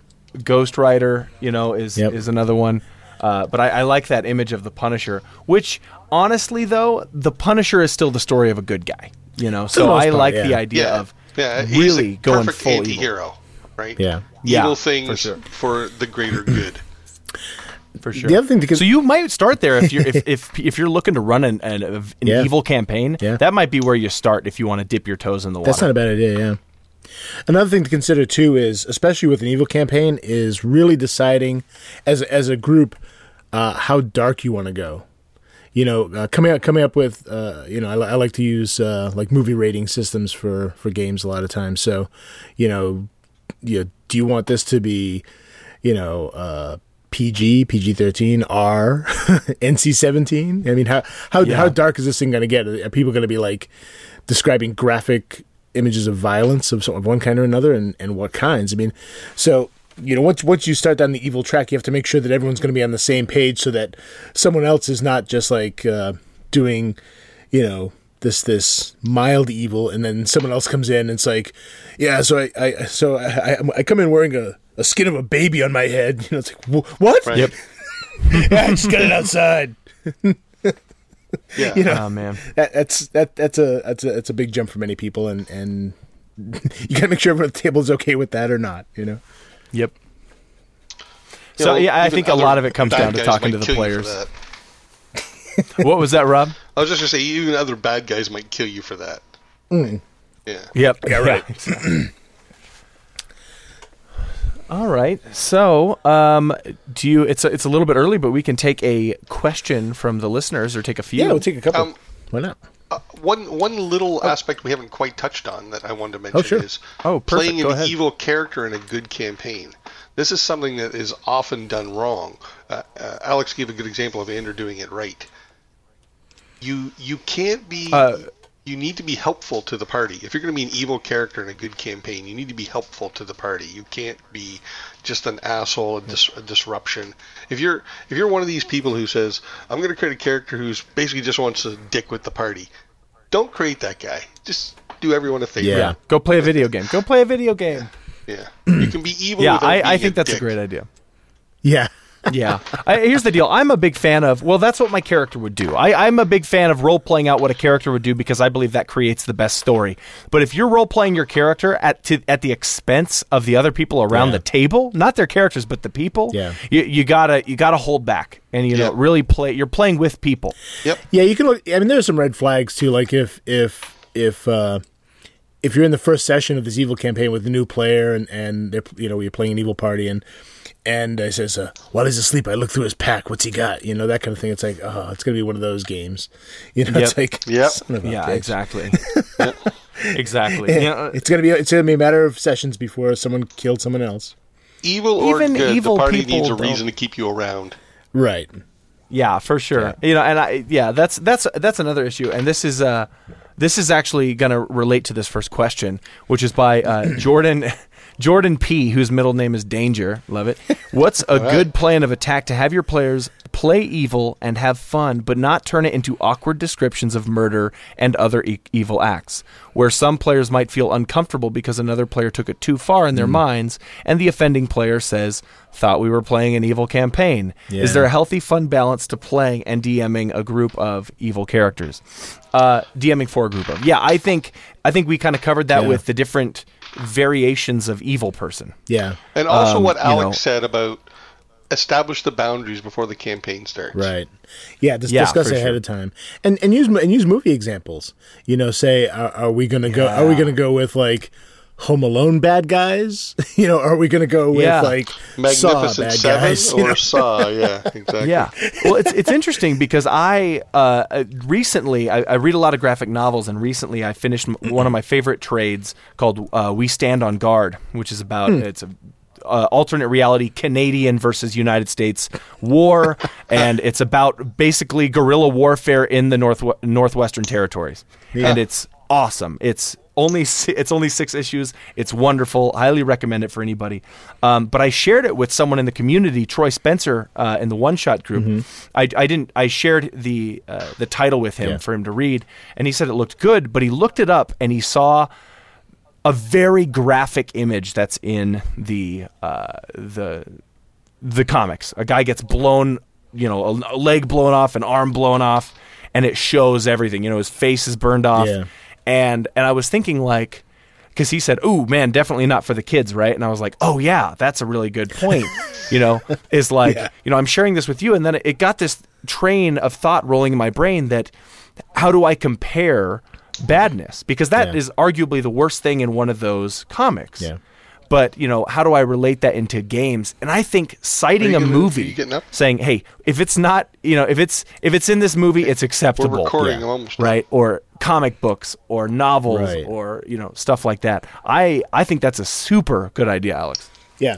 Ghost Rider, you know, is Yep. is another one. Uh, but I, I like that image of the Punisher. Which, honestly, though, the Punisher is still the story of a good guy. You know, so I part, like yeah. the idea Yeah, of yeah. He's really the going perfect full evil. anti-hero, right? Yeah. Yeah, Evil for things sure. for the greater good. *clears throat* for sure. The other thing cons- so you might start there if you're if, *laughs* if if you're looking to run an an, an Yeah. evil campaign. Yeah. That might be where you start if you want to dip your toes in the water. That's not a bad idea, yeah. Another thing to consider too is, especially with an evil campaign, is really deciding as as a group uh, how dark you want to go. You know, uh, coming up coming up with uh, you know, I, I like to use uh, like movie rating systems for for games a lot of times. So, you know, you do you want this to be, you know, uh, PG, PG thirteen, R, *laughs* NC seventeen? I mean, how how Yeah. how dark is this thing going to get? Are people going to be like describing graphic images of violence of, some, of one kind or another, and, and what kinds? I mean, so you know, once once you start down the evil track, you have to make sure that everyone's going to be on the same page, so that someone else is not just like uh, doing, you know. This this mild evil, and then someone else comes in and it's like, yeah, so I, I so I, I, I come in wearing a, a skin of a baby on my head. *laughs* You know, it's like "Wh- what? Right. Yep. *laughs* yeah, I just got it outside. *laughs* Yeah. You know, Oh man. that, that's that that's a that's a that's a big jump for many people, and and you gotta make sure everyone at the table is okay with that or not. You know. Yep. You So know, yeah, I think a lot of it comes down to talking to the kill you for players. what was that, Rob? I was just gonna say, even other bad guys might kill you for that. Mm. Yeah. Yep. Yeah, right. All right. So, um, do you? It's a, it's a little bit early, but we can take a question from the listeners or take a few. Yeah, we'll take a couple. Um, Why not? Uh, one one little aspect we haven't quite touched on that I wanted to mention Oh, sure. is Oh, perfect. playing Go an ahead. evil character in a good campaign. This is something that is often done wrong. Uh, uh, Alex gave a good example of Andrew doing it right. You you can't be. You need to be helpful to the party. If you're going to be an evil character in a good campaign, you need to be helpful to the party. You can't be just an asshole, a, dis- a disruption. If you're if you're one of these people who says, "I'm going to create a character who's basically just wants to dick with the party," don't create that guy. Just do everyone a favor. Yeah. Go play a video game. Go play a video game. Yeah. You can be evil. Yeah, without I, I being think that's a great idea. Yeah. Yeah. I, here's the deal. I'm a big fan of. Well, that's what my character would do. I, I'm a big fan of role playing out what a character would do because I believe that creates the best story. But if you're role playing your character at to, at the expense of the other people around Yeah. the table, not their characters but the people, Yeah. you, you gotta you gotta hold back and you know Yeah. really play. You're playing with people. Yep. Yeah, you can look. I mean, there's some red flags too. Like if if if uh, if you're in the first session of this evil campaign with a new player, and and they're you know you're playing an evil party, and and I says, uh, while he's asleep, I look through his pack. What's he got? You know that kind of thing. It's like, oh, it's gonna be one of those games. *laughs* You know, it's like, Yep. son of a Yeah, bitch. exactly. *laughs* exactly. You know, It's gonna be. It's gonna be a matter of sessions before someone killed someone else. Evil or Even good, evil the party people needs a don't- reason to keep you around. Right. Yeah, for sure. You know, and I yeah, that's that's that's another issue, and this is uh this is actually going to relate to this first question, which is by uh, *clears throat* Jordan Jordan P, whose middle name is Danger. Love it. *laughs* What's a good plan of attack to have your players play evil and have fun, but not turn it into awkward descriptions of murder and other e- evil acts, where some players might feel uncomfortable because another player took it too far in their minds, and the offending player says, "Thought we were playing an evil campaign." Is there a healthy, fun balance to playing and DMing a group of evil characters? Uh, DMing for a group of yeah, I think I think we kind of covered that Yeah. with the different variations of evil person. Yeah. And also Um, what you Alex know- said about establish the boundaries before the campaign starts. Right. Yeah. Just Yeah, discuss for ahead sure. of time, and and use and use movie examples. You know, say, are, are we going to go? Are we going to go with like Home Alone bad guys? *laughs* you know, are we going to go with Yeah. like Saw Magnificent bad Seven guys? *laughs* you or know? Saw, yeah, *laughs* exactly. Yeah. Well, it's it's interesting because I uh, uh, recently I, I read a lot of graphic novels, and recently I finished one of my favorite trades called uh, "We Stand on Guard," which is about it's a uh, alternate reality Canadian versus United States war, and it's about basically guerrilla warfare in the north northwestern territories, and it's awesome. It's only it's only six issues. It's wonderful. Highly recommend it for anybody. Um, but I shared it with someone in the community, Troy Spencer, uh, in the one shot group. I, I didn't. I shared the uh, the title with him Yeah. for him to read, and he said it looked good. But he looked it up and he saw a very graphic image that's in the uh, the the comics. A guy gets blown, you know, a, a leg blown off, an arm blown off, and it shows everything. You know, his face is burned off, Yeah. And and I was thinking like. Because he said, "Ooh, man, definitely not for the kids, right?" And I was like, "Oh yeah, that's a really good point." *laughs* you know, is like, Yeah. you know, I'm sharing this with you, and then it, got this train of thought rolling in my brain that how do I compare badness? Because that is Yeah. arguably the worst thing in one of those comics. Yeah. But you know, how do I relate that into games? And I think citing a you gonna- movie, you getting up? saying, "Hey, if it's not, you know, if it's if it's in this movie, it's acceptable." We're recording Yeah. almost. right or comic books or novels Right. or you know stuff like that i i think that's a super good idea alex Yeah.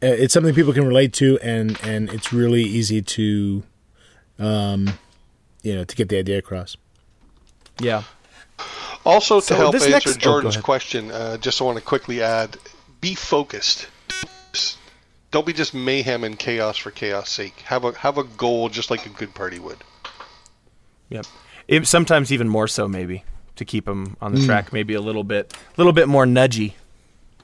It's something people can relate to, and and it's really easy to, um, you know, to get the idea across. yeah Also, to So help answer next- oh, Jordan's ahead. question, uh, just I want to quickly add: be focused. Don't be just mayhem and chaos for chaos sake. Have a have a goal, just like a good party would. Yep. It, sometimes even more so, maybe to keep them on the track, maybe a little bit, a little bit more nudgy.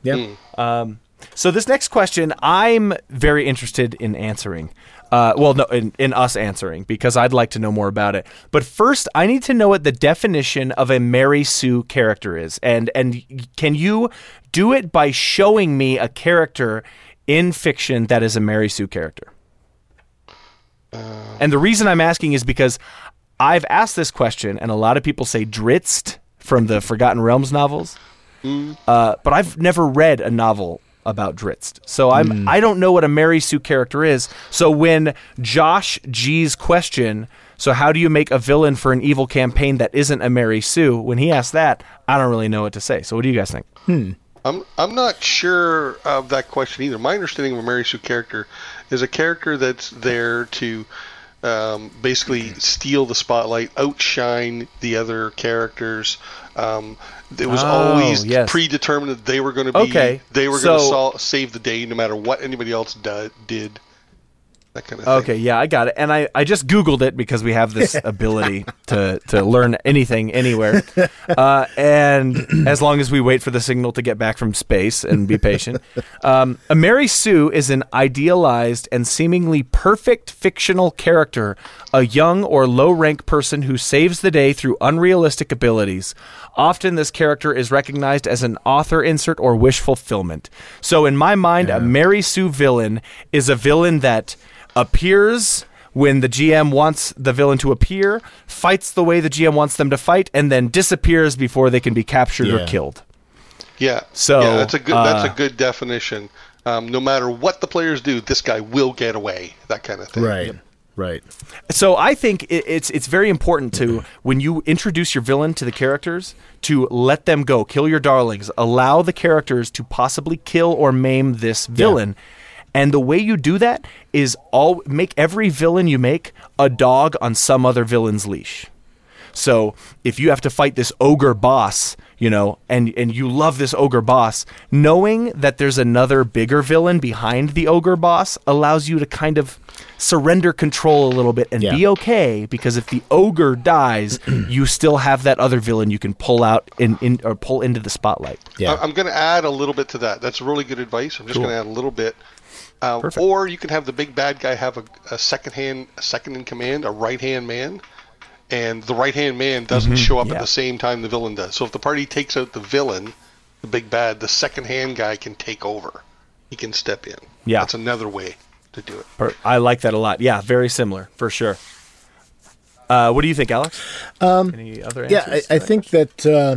Yeah. Um, so this next question, I'm very interested in answering. Uh, well, no, in, in us answering because I'd like to know more about it. But first, I need to know what the definition of a Mary Sue character is, and and can you do it by showing me a character in fiction that is a Mary Sue character? and the reason I'm asking is because I've asked this question, and a lot of people say Drizzt from the Forgotten Realms novels. Uh, but I've never read a novel about Drizzt, so I'm hmm. I don't know what a Mary Sue character is. So when Josh G's question, so how do you make a villain for an evil campaign that isn't a Mary Sue? When he asked that, I don't really know what to say. So what do you guys think? Hmm. I'm I'm not sure of that question either. My understanding of a Mary Sue character is a character that's there to um, basically steal the spotlight, outshine the other characters. Um, it was Oh, always yes. predetermined that they were going to be Okay, they were going to save the day no matter what anybody else did. That kind of thing. Okay, yeah, I got it. And I, I just Googled it because we have this *laughs* ability to, to learn anything anywhere. *laughs* Uh, and as long as we wait for the signal to get back from space and be patient. Um, a Mary Sue is an idealized and seemingly perfect fictional character, a young or low rank person who saves the day through unrealistic abilities. Often, this character is recognized as an author insert or wish fulfillment. So, in my mind, a Mary Sue villain is a villain that appears when the GM wants the villain to appear, fights the way the GM wants them to fight, and then disappears before they can be captured or killed. Yeah. So, yeah, that's a good that's uh, a good definition. Um, no matter what the players do, this guy will get away. That kind of thing. Right. Right. So I think it, it's it's very important to when you introduce your villain to the characters to let them go, kill your darlings, allow the characters to possibly kill or maim this villain. And the way you do that is all make every villain you make a dog on some other villain's leash. So if you have to fight this ogre boss, you know, and and you love this ogre boss, knowing that there's another bigger villain behind the ogre boss allows you to kind of surrender control a little bit and Yeah. be okay because if the ogre dies, *clears throat* you still have that other villain you can pull out in, in or pull into the spotlight. Yeah. I- I'm going to add a little bit to that. That's really good advice. I'm just going to add a little bit. Uh, Perfect. or you can have the big bad guy have a, a second hand, a second in command, a right hand man, and the right hand man doesn't show up yeah. at the same time the villain does. So if the party takes out the villain, the big bad, the second hand guy can take over. He can step in. Yeah. that's another way to do it. I like that a lot. Yeah, very similar for sure. Uh, what do you think, Alex? Any other answers? Yeah, I, I think that uh,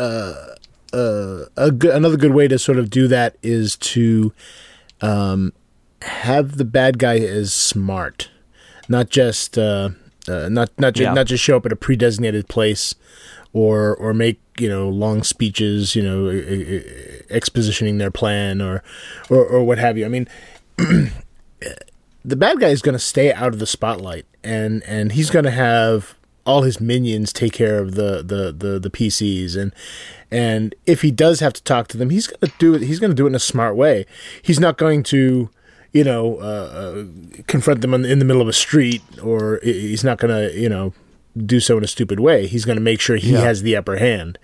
uh, uh, a good, another good way to sort of do that is to um, have the bad guy as smart, not just uh, uh, not not ju- Yeah. not just show up at a pre-designated place, or or make you know long speeches, you know, expositioning their plan or or, or what have you. I mean, *clears throat* the bad guy is going to stay out of the spotlight and and he's going to have all his minions take care of the the the, the PCs and and if he does have to talk to them he's going to do it he's to do it in a smart way. He's not going to you know uh, uh, confront them in, in the middle of a street or he's not going to you know do so in a stupid way. He's going to make sure he Yeah. has the upper hand.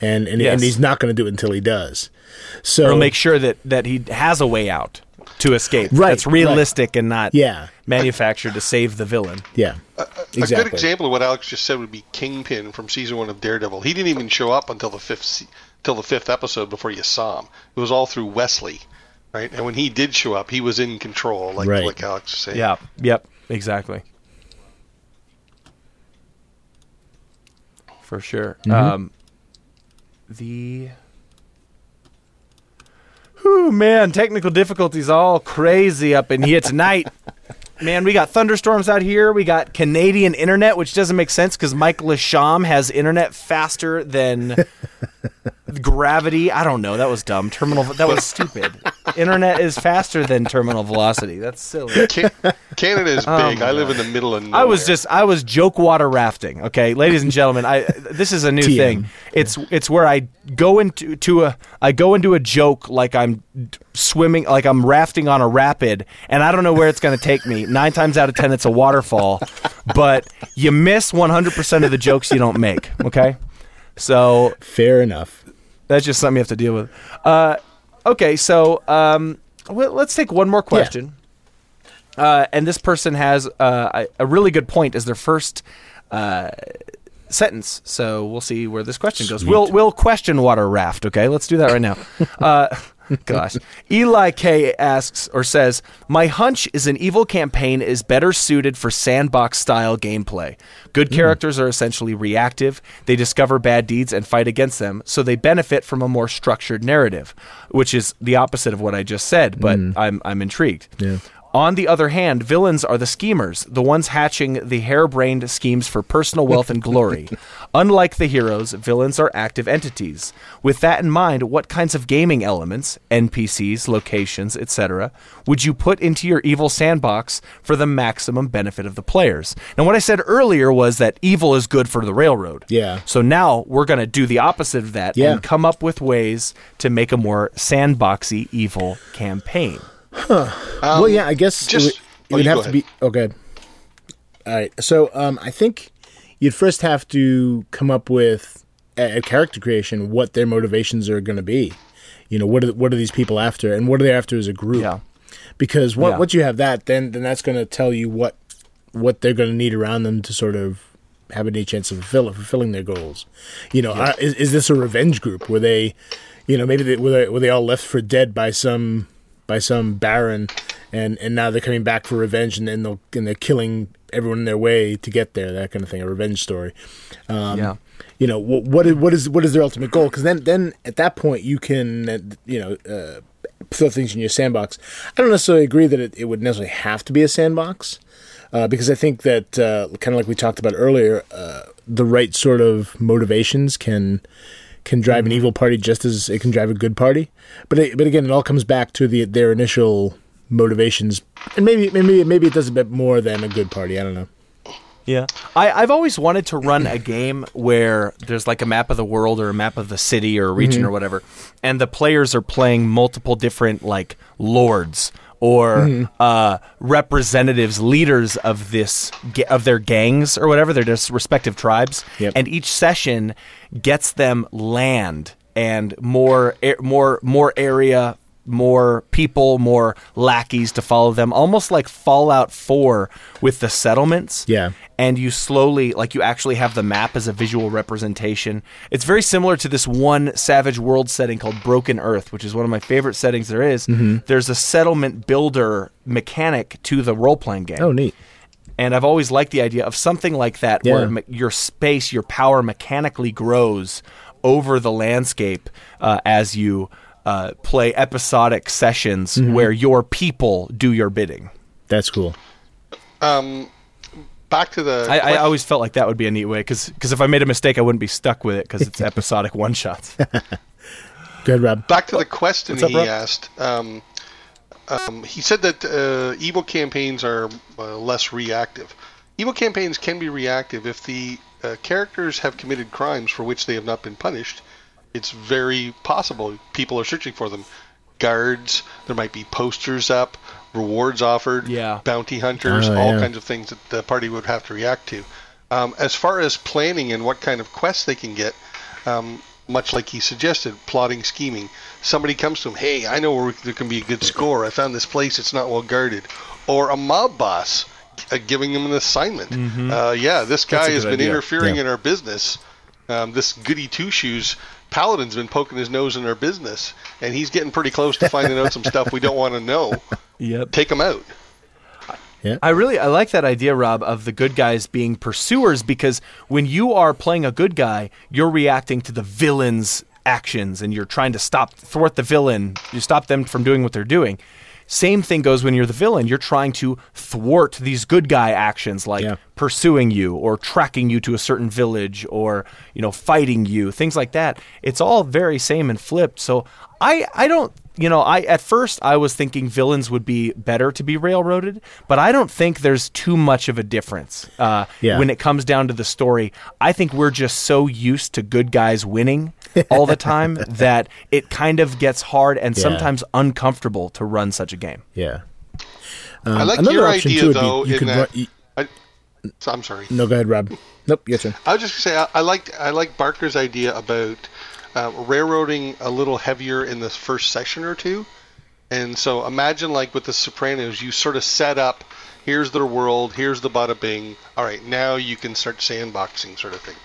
And and, Yes. and he's not going to do it until he does. So Or make sure that that he has a way out to escape. Right, That's realistic and not Yeah. manufactured to save the villain. yeah A exactly good example of what Alex just said would be Kingpin from season one of Daredevil. He didn't even show up until the fifth se- till the fifth episode before you saw him. It was all through Wesley, right? And when he did show up, he was in control, like Right. like Alex was saying. Yeah. Yep. Exactly. For sure. Um, the. Whew, man, technical difficulties all crazy up in here tonight. Man, we got thunderstorms out here. We got Canadian internet, which doesn't make sense because Mike Lasham has internet faster than *laughs* gravity. I don't know. That was dumb. Terminal. That was stupid. internet is faster than terminal velocity. That's silly. Can- Canada is Oh big. my I live in the middle of nowhere. I was just I was joke water rafting. Okay, ladies and gentlemen, I this is a new TM. thing. It's it's where I go into to a I go into a joke like I'm swimming like I'm rafting on a rapid, and I don't know where it's going to take me. Nine times out of ten, it's a waterfall, but you miss 100 percent of the jokes you don't make. Okay, so Fair enough. that's just something you have to deal with. Uh, okay, so um, well, let's take one more question. Uh, and this person has uh, a, a really good point as their first uh, sentence. So we'll see where this question goes. We'll we'll question water raft. Okay, let's do that right now. *laughs* *laughs* gosh, Eli K asks or says, "My hunch is an evil campaign is better suited for sandbox style gameplay. Good hmm. characters are essentially reactive. They discover bad deeds and fight against them, so they benefit from a more structured narrative, which is the opposite of what I just said. But hmm. I'm I'm intrigued." Yeah. On the other hand, villains are the schemers, the ones hatching the harebrained schemes for personal wealth and glory. *laughs* Unlike the heroes, villains are active entities. With that in mind, what kinds of gaming elements, NPCs, locations, etc., would you put into your evil sandbox for the maximum benefit of the players? Now, what I said earlier was that evil is good for the railroad. Yeah. So now we're going to do the opposite of that Yeah. and come up with ways to make a more sandboxy evil campaign. Well, yeah, I guess just- it would, it oh, would have to be okay. All right, so um, I think you'd first have to come up with a, a character creation, what their motivations are going to be. You know, what are what are these people after, and what are they after as a group? Yeah. Because on- Yeah. once you have that, then then that's going to tell you what what they're going to need around them to sort of have any chance of fulfill, fulfilling their goals. You know, are, is, is this a revenge group? Were they, you know, maybe they, were they were they all left for dead by some by some baron, and and now they're coming back for revenge, and then they'll and they're killing everyone in their way to get there. That kind of thing, a revenge story. Um, Yeah. You know what? What is what is what is their ultimate goal? Because then then at that point you can uh, you know. Uh, throw things in your sandbox. I don't necessarily agree that it, it would necessarily have to be a sandbox, uh, because I think that uh, kind of like we talked about earlier, uh, the right sort of motivations can can drive an mm-hmm. evil party just as it can drive a good party. But it, but again, it all comes back to the their initial motivations, and maybe maybe maybe it does a bit more than a good party. I don't know. Yeah. I, I've always wanted to run a game where there's like a map of the world or a map of the city or a region mm-hmm. or whatever, and the players are playing multiple different like lords or uh, representatives, leaders of this of their gangs or whatever, their respective tribes, Yep. and each session gets them land and more more more area more people, more lackeys to follow them, almost like Fallout 4 with the settlements Yeah. and you slowly like you actually have the map as a visual representation. It's very similar to this one Savage World setting called Broken Earth, which is one of my favorite settings there is. There's a settlement builder mechanic to the role playing game. Oh, neat. And I've always liked the idea of something like that where Yeah. me- your space, your power mechanically grows over the landscape uh, as you uh, play episodic sessions where your people do your bidding. That's cool. Um, back to the. I, I always felt like that would be a neat way because if I made a mistake, I wouldn't be stuck with it because it's *laughs* episodic one shots. Good, Rob. back to the question up, he Rob? asked. Um, um, he said that uh, evil campaigns are uh, less reactive. Evil campaigns can be reactive if the uh, characters have committed crimes for which they have not been punished. It's very possible people are searching for them. Guards, there might be posters up, rewards offered, Yeah. bounty hunters, Oh, all yeah. kinds of things that the party would have to react to. Um, as far as planning and what kind of quests they can get, um, much like he suggested, plotting, scheming. Somebody comes to him, hey, I know where we- there can be a good score. I found this place; it's not well guarded. Or a mob boss uh, giving him an assignment. Uh, yeah, this guy Mm-hmm. has been idea. interfering Yeah. in our business. Um, this goody two shoes paladin's been poking his nose in our business, and he's getting pretty close to finding out some stuff we don't want to know. *laughs* yep. Take him out. I really I like that idea, Rob, of the good guys being pursuers because when you are playing a good guy, you're reacting to the villain's actions and you're trying to stop thwart the villain. You stop them from doing what they're doing. Same thing goes when you're the villain. You're trying to thwart these good guy actions like Yeah. pursuing you or tracking you to a certain village or, you know, fighting you, things like that. It's all very same and flipped. So I I don't you know, I at first I was thinking villains would be better to be railroaded, but I don't think there's too much of a difference uh, Yeah. when it comes down to the story. I think we're just so used to good guys winning all the time *laughs* that it kind of gets hard and Yeah. sometimes uncomfortable to run such a game. Yeah. I like Um, another your option, idea too, would be though. you in that, run- you- I, so I'm sorry. No, go ahead, Rob. Nope, your turn. I was just gonna say I, I like I like Barker's idea about uh, railroading a little heavier in the first session or two, and so imagine like with the Sopranos, you sort of set up. Here's their world. Here's the bada bing. All right, now you can start sandboxing, sort of thing.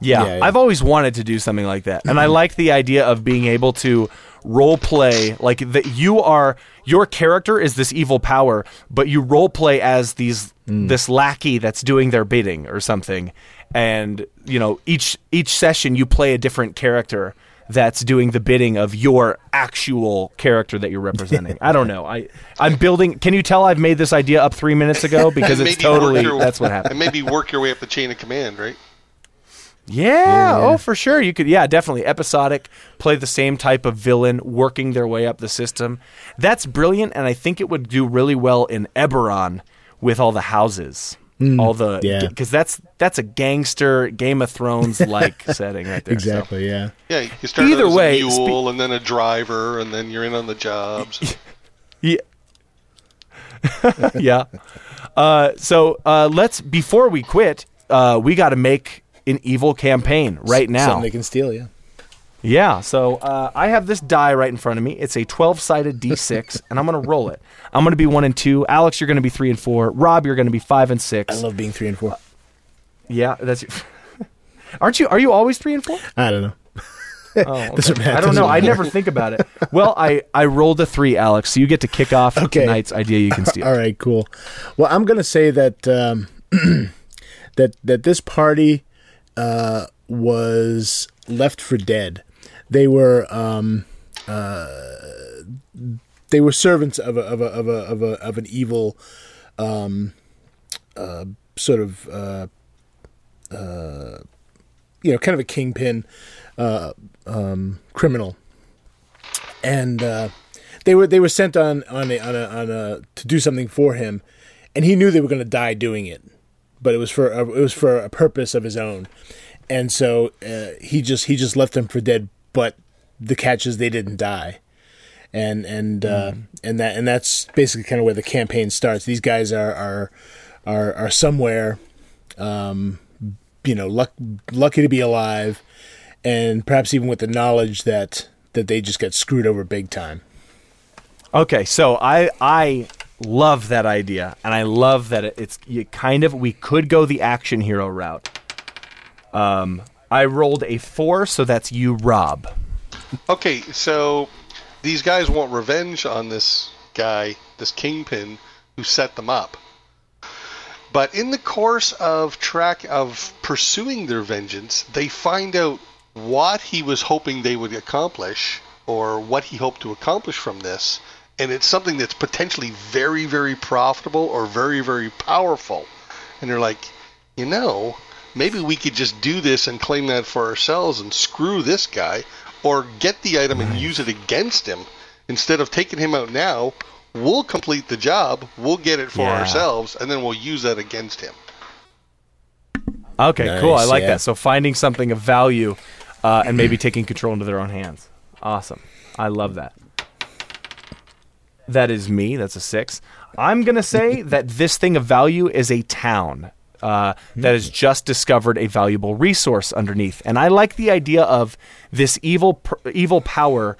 Yeah, Yeah, yeah. I've always wanted to do something like that, and I like the idea of being able to role play like that. You are your character is this evil power, but you role play as these this lackey that's doing their bidding or something, and you know each each session you play a different character that's doing the bidding of your actual character that you're *laughs* representing. I don't know. I I'm building. Can you tell I've made this idea up three minutes ago *laughs* because it's totally your- that's what *laughs* happened. And maybe work your way up the chain of command, right? Yeah, oh for sure. You could yeah, definitely episodic, play the same type of villain working their way up the system. That's brilliant and I think it would do really well in Eberron with all the houses. All the Mm, yeah. cuz that's that's a gangster Game of Thrones like *laughs* setting right there. so. Exactly. Yeah. Yeah, you start Either out as way, a mule and then a driver, and then you're in on the jobs. *laughs* Yeah. *laughs* yeah. Uh, so uh, let's before we quit, uh, we got to make an evil campaign right now. Something they can steal. Yeah. Yeah, so uh, I have this die right in front of me. It's a 12 sided d6, *laughs* and I'm going to roll it. I'm going to be one and two. Alex, you're going to be three and four. Rob, you're going to be five and six. I love being three and four. yeah, that's. *laughs* Aren't you? Are you always three and four? I don't know. Oh, *laughs* Doesn't okay. matter. I don't know. I never think about it. Well, I I rolled a three, Alex. So you get to kick off Okay. tonight's idea. You can steal. All right, cool. Well, I'm going to say that um, *clears throat* that that this party uh, was left for dead. They were um, uh, they were servants of a of a of a of, a, of an evil um, uh, sort of uh, uh, you know kind of a kingpin uh, um, criminal, and uh, they were they were sent on on a, on a on a to do something for him, and he knew they were going to die doing it, but it was for a, it was for a purpose of his own, and so uh, he just he just left them for dead. But the catch is they didn't die, and and uh, and that and that's basically kind of where the campaign starts. These guys are are are, are somewhere, um, you know, luck, lucky to be alive, and perhaps even with the knowledge that that they just got screwed over big time. Okay, so I I love that idea, and I love that it's kind of we could go the action hero route. Um, I rolled a four, so that's you, Rob. Okay, so these guys want revenge on this guy, this kingpin, who set them up. But in the course of track of pursuing their vengeance, they find out what he was hoping they would accomplish, or what he hoped to accomplish from this, and it's something that's potentially very, very profitable or very, very powerful. And they're like, you know, maybe we could just do this and claim that for ourselves and screw this guy, or get the item and use it against him. Instead of taking him out now, we'll complete the job, we'll get it for Yeah. ourselves, and then we'll use that against him. Okay, cool. I like yeah. that. So finding something of value, uh, and maybe *clears throat* taking control into their own hands. Awesome. I love that. That is me. That's a six. I'm gonna say *laughs* that this thing of value is a town uh, that has just discovered a valuable resource underneath, and I like the idea of this evil evil power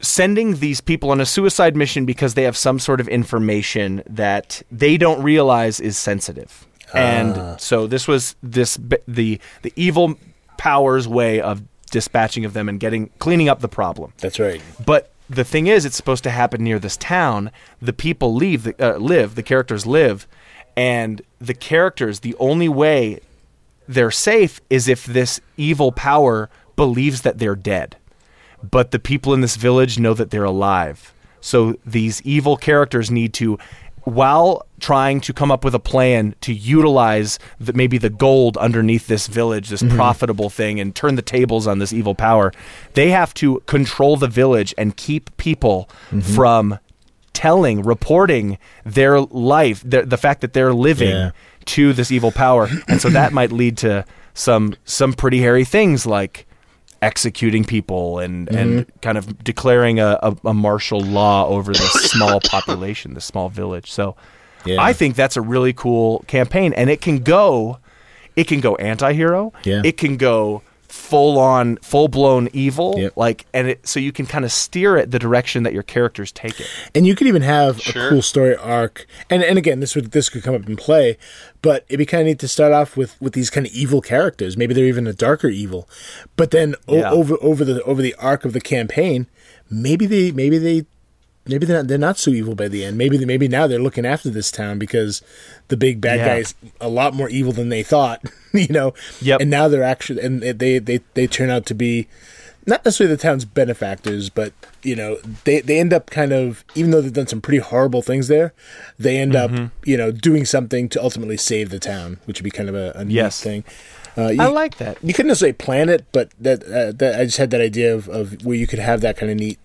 sending these people on a suicide mission because they have some sort of information that they don't realize is sensitive. And so this was this the the evil powers way of dispatching of them and getting cleaning up the problem. That's right. But the thing is, it's supposed to happen near this town. The people leave, the, uh, live, the characters live, and the characters. The only way they're safe is if this evil power believes that they're dead. But the people in this village know that they're alive. So these evil characters need to while trying to come up with a plan to utilize the, maybe the gold underneath this village, this mm-hmm. profitable thing, and turn the tables on this evil power, they have to control the village and keep people mm-hmm. from telling, reporting their life, their, the fact that they're living Yeah. to this evil power, and so that might lead to some some pretty hairy things like executing people and and mm-hmm. kind of declaring a, a, a martial law over this small *laughs* population, this small village. So Yeah. I think that's a really cool campaign, and it can go, it can go anti-hero, Yeah. it can go full on, full blown evil, Yep. like, and it so you can kind of steer it the direction that your characters take it. and you could even have Sure. a cool story arc. And and again, this would this could come up in play, but it'd be kind of neat to start off with with these kind of evil characters. Maybe they're even a darker evil, but then o- Yeah. over over the over the arc of the campaign, maybe they maybe they. Maybe they're not, they're not so evil by the end. Maybe they, maybe now they're looking after this town because the big bad Yeah. is a lot more evil than they thought. *laughs* You know. Yep. And now they're actually and they they they turn out to be not necessarily the town's benefactors, but you know, they they end up kind of even though they've done some pretty horrible things there, they end Mm-hmm. up you know doing something to ultimately save the town, which would be kind of a, a neat Yes. thing. Uh, you, I like that. you couldn't necessarily plan it, but that, uh, that I just had that idea of, of where you could have that kind of neat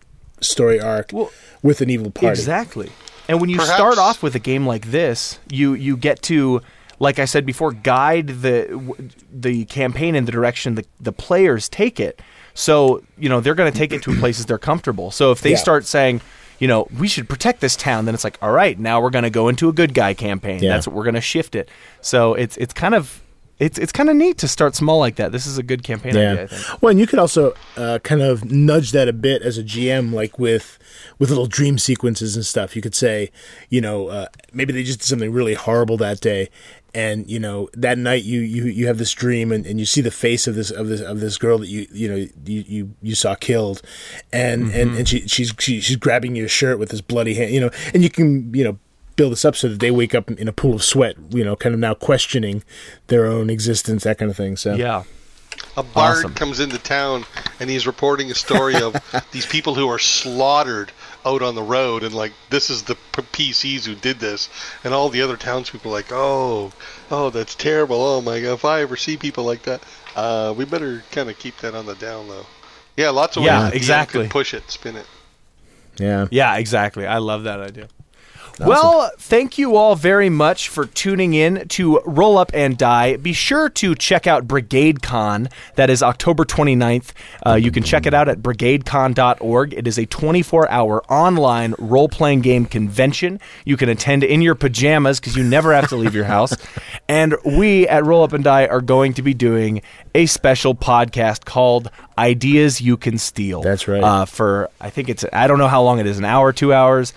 story arc Well, with an evil party. Exactly. And when you Perhaps- start off with a game like this, you you get to like I said before guide the the campaign in the direction the the players take it. So, you know, they're going to take it to places they're comfortable. So if they Yeah. start saying, you know, we should protect this town, then it's like, all right, now we're going to go into a good guy campaign. Yeah. That's what we're going to shift it. So it's it's kind of it's it's kind of neat to start small like that. This is a good campaign idea, I think. Well, and you could also uh, kind of nudge that a bit as a GM, like with with little dream sequences and stuff. You could say, you know, uh, maybe they just did something really horrible that day, and you know that night you you, you have this dream and, and you see the face of this of this of this girl that you you know you you, you saw killed, and and, and she she's she, she's grabbing your shirt with this bloody hand, you know, and you can you know build this up so that they wake up in a pool of sweat, you know, kind of now questioning their own existence, that kind of thing. So Yeah. A bard Awesome. comes into town and he's reporting a story of *laughs* these people who are slaughtered out on the road, and like this is the PCs who did this, and all the other townspeople are like, oh, oh, that's terrible. Oh my god, if I ever see people like that, uh, we better kind of keep that on the down low. Yeah, lots of Yeah, ways the DM exactly. could push it, spin it. yeah. Yeah, exactly. I love that idea. Well, thank you all very much for tuning in to Roll Up and Die. Be sure to check out Brigade Con. That is October 29th. Uh, you can check it out at brigadecon.org. It is a 24 hour online role playing game convention. You can attend in your pajamas because you never have to leave your house. And we at Roll Up and Die are going to be doing a special podcast called Ideas You Can Steal. That's right. Uh, for, I think it's, I don't know how long it is, an hour, two hours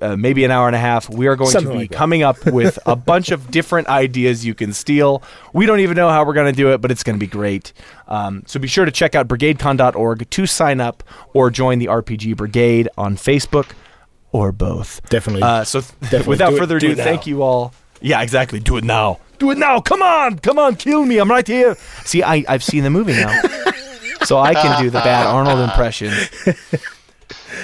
uh, maybe an hour and a half. We are going Something to be like coming up *laughs* with a bunch of different ideas you can steal. We don't even know how we're going to do it, but it's going to be great. Um, so be sure to check out brigadecon.org to sign up or join the RPG Brigade on Facebook or both. Definitely. Uh, so th- Definitely. *laughs* without Do further ado, thank you all. Yeah, exactly. Do it now. Do it now. Come on. Come on. Kill me. I'm right here. See, I, I've seen the movie now. *laughs* so I can do the bad Arnold *laughs* impression. *laughs*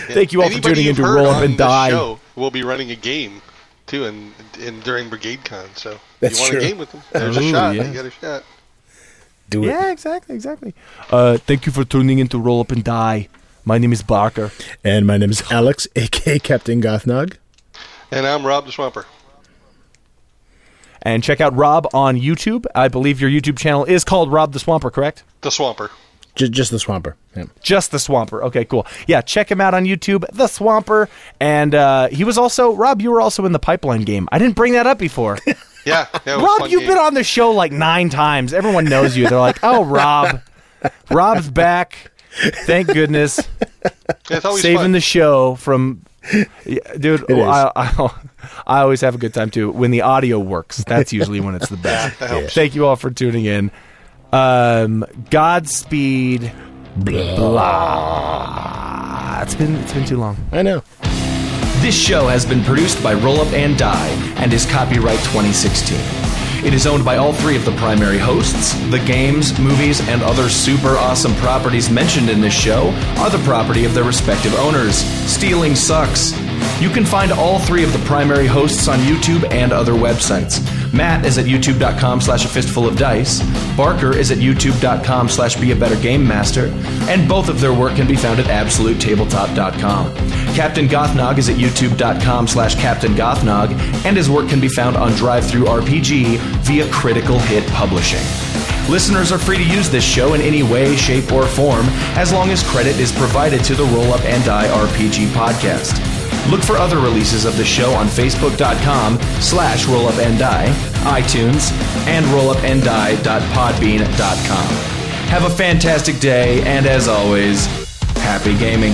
Thank you all for tuning in to Roll Up and Die. Show will be running a game too, and, and during Brigade Con. So if That's you want true. a game with them? There's a shot. yeah. You got a shot. Do it. Yeah, exactly, exactly. Uh, thank you for tuning in to Roll Up and Die. My name is Barker. And my name is Alex, aka Captain Gothnog. And I'm Rob the Swamper. And check out Rob on YouTube. I believe your YouTube channel is called Rob the Swamper, correct? The Swamper. Just, just the Swamper. Yeah. Just the Swamper. Okay, cool. Yeah, check him out on YouTube, The Swamper. And uh, he was also, Rob, you were also in the Pipeline game. I didn't bring that up before. *laughs* Yeah, yeah. it was a Rob, you've game. been on the show like nine times. Everyone knows you. They're like, oh, Rob. Rob's back. Thank goodness. It's saving fun. the show from Yeah, dude is. I, I, I always have a good time too when the audio works that's usually when it's the best That helps. thank you all for tuning in um godspeed blah it's been it's been too long I know. This show has been produced by Roll Up and Die and is copyright 2016. It is owned by all three of the primary hosts. The games, movies, and other super awesome properties mentioned in this show are the property of their respective owners. Stealing sucks. You can find all three of the primary hosts on YouTube and other websites. Matt is at youtube.com slash a fistful of dice. Barker is at youtube.com slash be a better game master. And both of their work can be found at absolutetabletop.com. Captain Gothnog is at youtube.com slash Captain Gothnog, and his work can be found on DriveThruRPG via Critical Hit Publishing. Listeners are free to use this show in any way, shape, or form, as long as credit is provided to the Roll Up and Die RPG podcast. Look for other releases of the show on facebook.com slash rollupanddie, iTunes, and rollupanddie.podbean.com. Have a fantastic day, and as always, happy gaming.